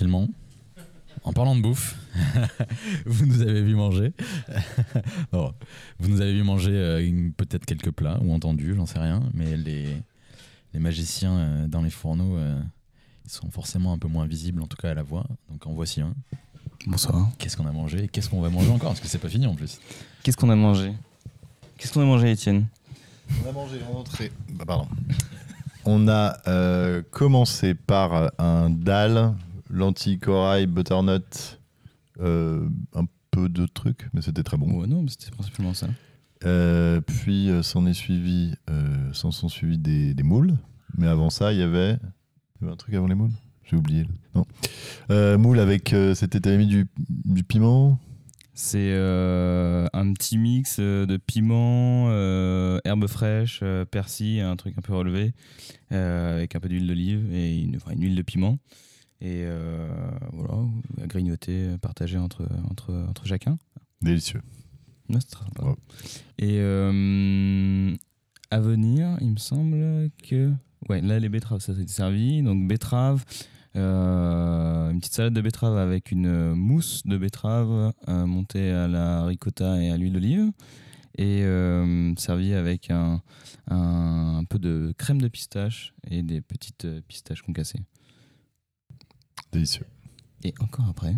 Tranquillement, en parlant de bouffe, vous nous avez vu manger. Non, vous nous avez vu manger euh, peut-être quelques plats ou entendus, j'en sais rien, mais les, les magiciens euh, dans les fourneaux, euh, ils sont forcément un peu moins visibles, en tout cas à la voix. Donc en voici un. Bonsoir. Qu'est-ce qu'on a mangé et qu'est-ce qu'on va manger encore? Parce que c'est pas fini en plus. Qu'est-ce qu'on a mangé? Qu'est-ce qu'on a mangé, Étienne? On a mangé en entrée. Bah, pardon. On a euh, commencé par un dalle, lentilles, corail, butternut, euh, un peu de trucs, mais c'était très bon. Ouais, non, mais c'était principalement ça. Euh, puis euh, s'en est suivi, s'en sont suivis des, des moules. Mais avant ça, il y avait, il y avait un truc avant les moules? J'ai oublié. Non. Moules avec, c'était t'avais mis du, du piment. C'est un petit mix de piment, herbes fraîches, euh, persil, un truc un peu relevé, avec un peu d'huile d'olive et une, enfin, une huile de piment. Et euh, voilà, à grignoter, partager entre, entre, entre chacun. Délicieux. Ouais, c'est très sympa. Ouais. Et euh, à venir, il me semble que. Ouais, là, les betteraves, ça s'est servi. Donc, betterave, euh, une petite salade de betterave avec une mousse de betterave euh, montée à la ricotta et à l'huile d'olive. Et euh, servi avec un, un, un peu de crème de pistache et des petites pistaches concassées. Délicieux. Et encore après,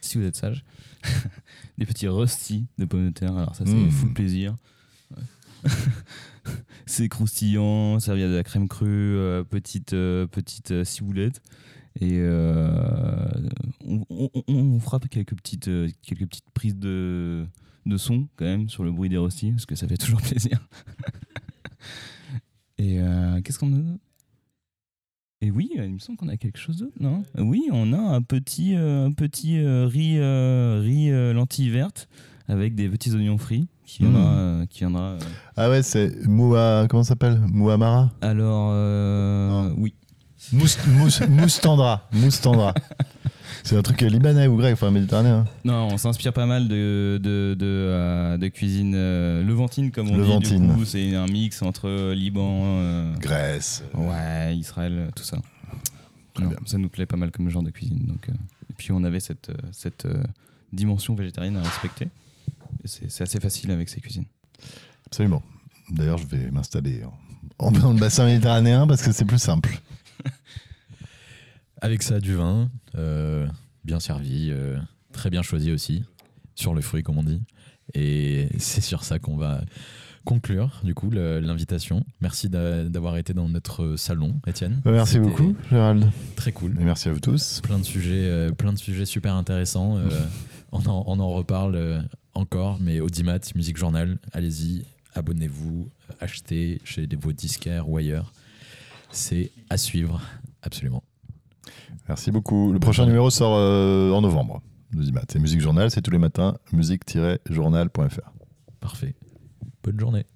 si vous êtes sage, des petits rustis de pommes de terre. Alors ça, c'est Mmh. full plaisir. Ouais. c'est croustillant, servi à de la crème crue, euh, petite, euh, petite euh, ciboulette. Et euh, on, on- on- on frappe quelques petites, quelques petites prises de, de son quand même sur le bruit des rostis, parce que ça fait toujours plaisir. Et qu'est-ce qu'on a Et oui, il me semble qu'on a quelque chose d'autre, non? Oui, on a un petit, euh, un petit euh, riz, euh, riz lentilles vertes avec des petits oignons frits qui Mmh. viendra. qui viendra euh. Ah ouais, c'est Moua, comment ça s'appelle? Mouamara? Alors, euh, oui. Mousse, mousse, C'est un truc libanais ou grec, enfin méditerranéen. Non, on s'inspire pas mal de, de, de, euh, de cuisine euh, levantine, comme on Levantine. dit. Du coup, c'est un mix entre Liban, euh, Grèce. ouais, Israël, tout ça. Non. Ça nous plaît pas mal comme genre de cuisine. Donc, euh, et puis, on avait cette, cette euh, dimension végétarienne à respecter. C'est c'est assez facile avec ces cuisines. Absolument. D'ailleurs, je vais m'installer en, en- dans le bassin méditerranéen parce que c'est plus simple. Avec ça, du vin, euh, bien servi, euh, très bien choisi aussi, sur le fruit comme on dit. Et c'est sur ça qu'on va conclure du coup l'invitation. Merci d'a- d'avoir été dans notre salon, Étienne. Bah, Merci beaucoup, Gérald. Très cool. Et merci à vous tous. Plein de sujets, euh, plein de sujets super intéressants. euh, on, en, on en reparle euh, encore, mais Audimat, Musique Journal, allez-y, abonnez-vous, achetez chez vos disquaires ou ailleurs. C'est à suivre, absolument. Merci beaucoup. Le prochain numéro sort euh, en novembre. L'Audimat. C'est Musique Journal, c'est tous les matins, musique-journal.fr. Parfait. Bonne journée.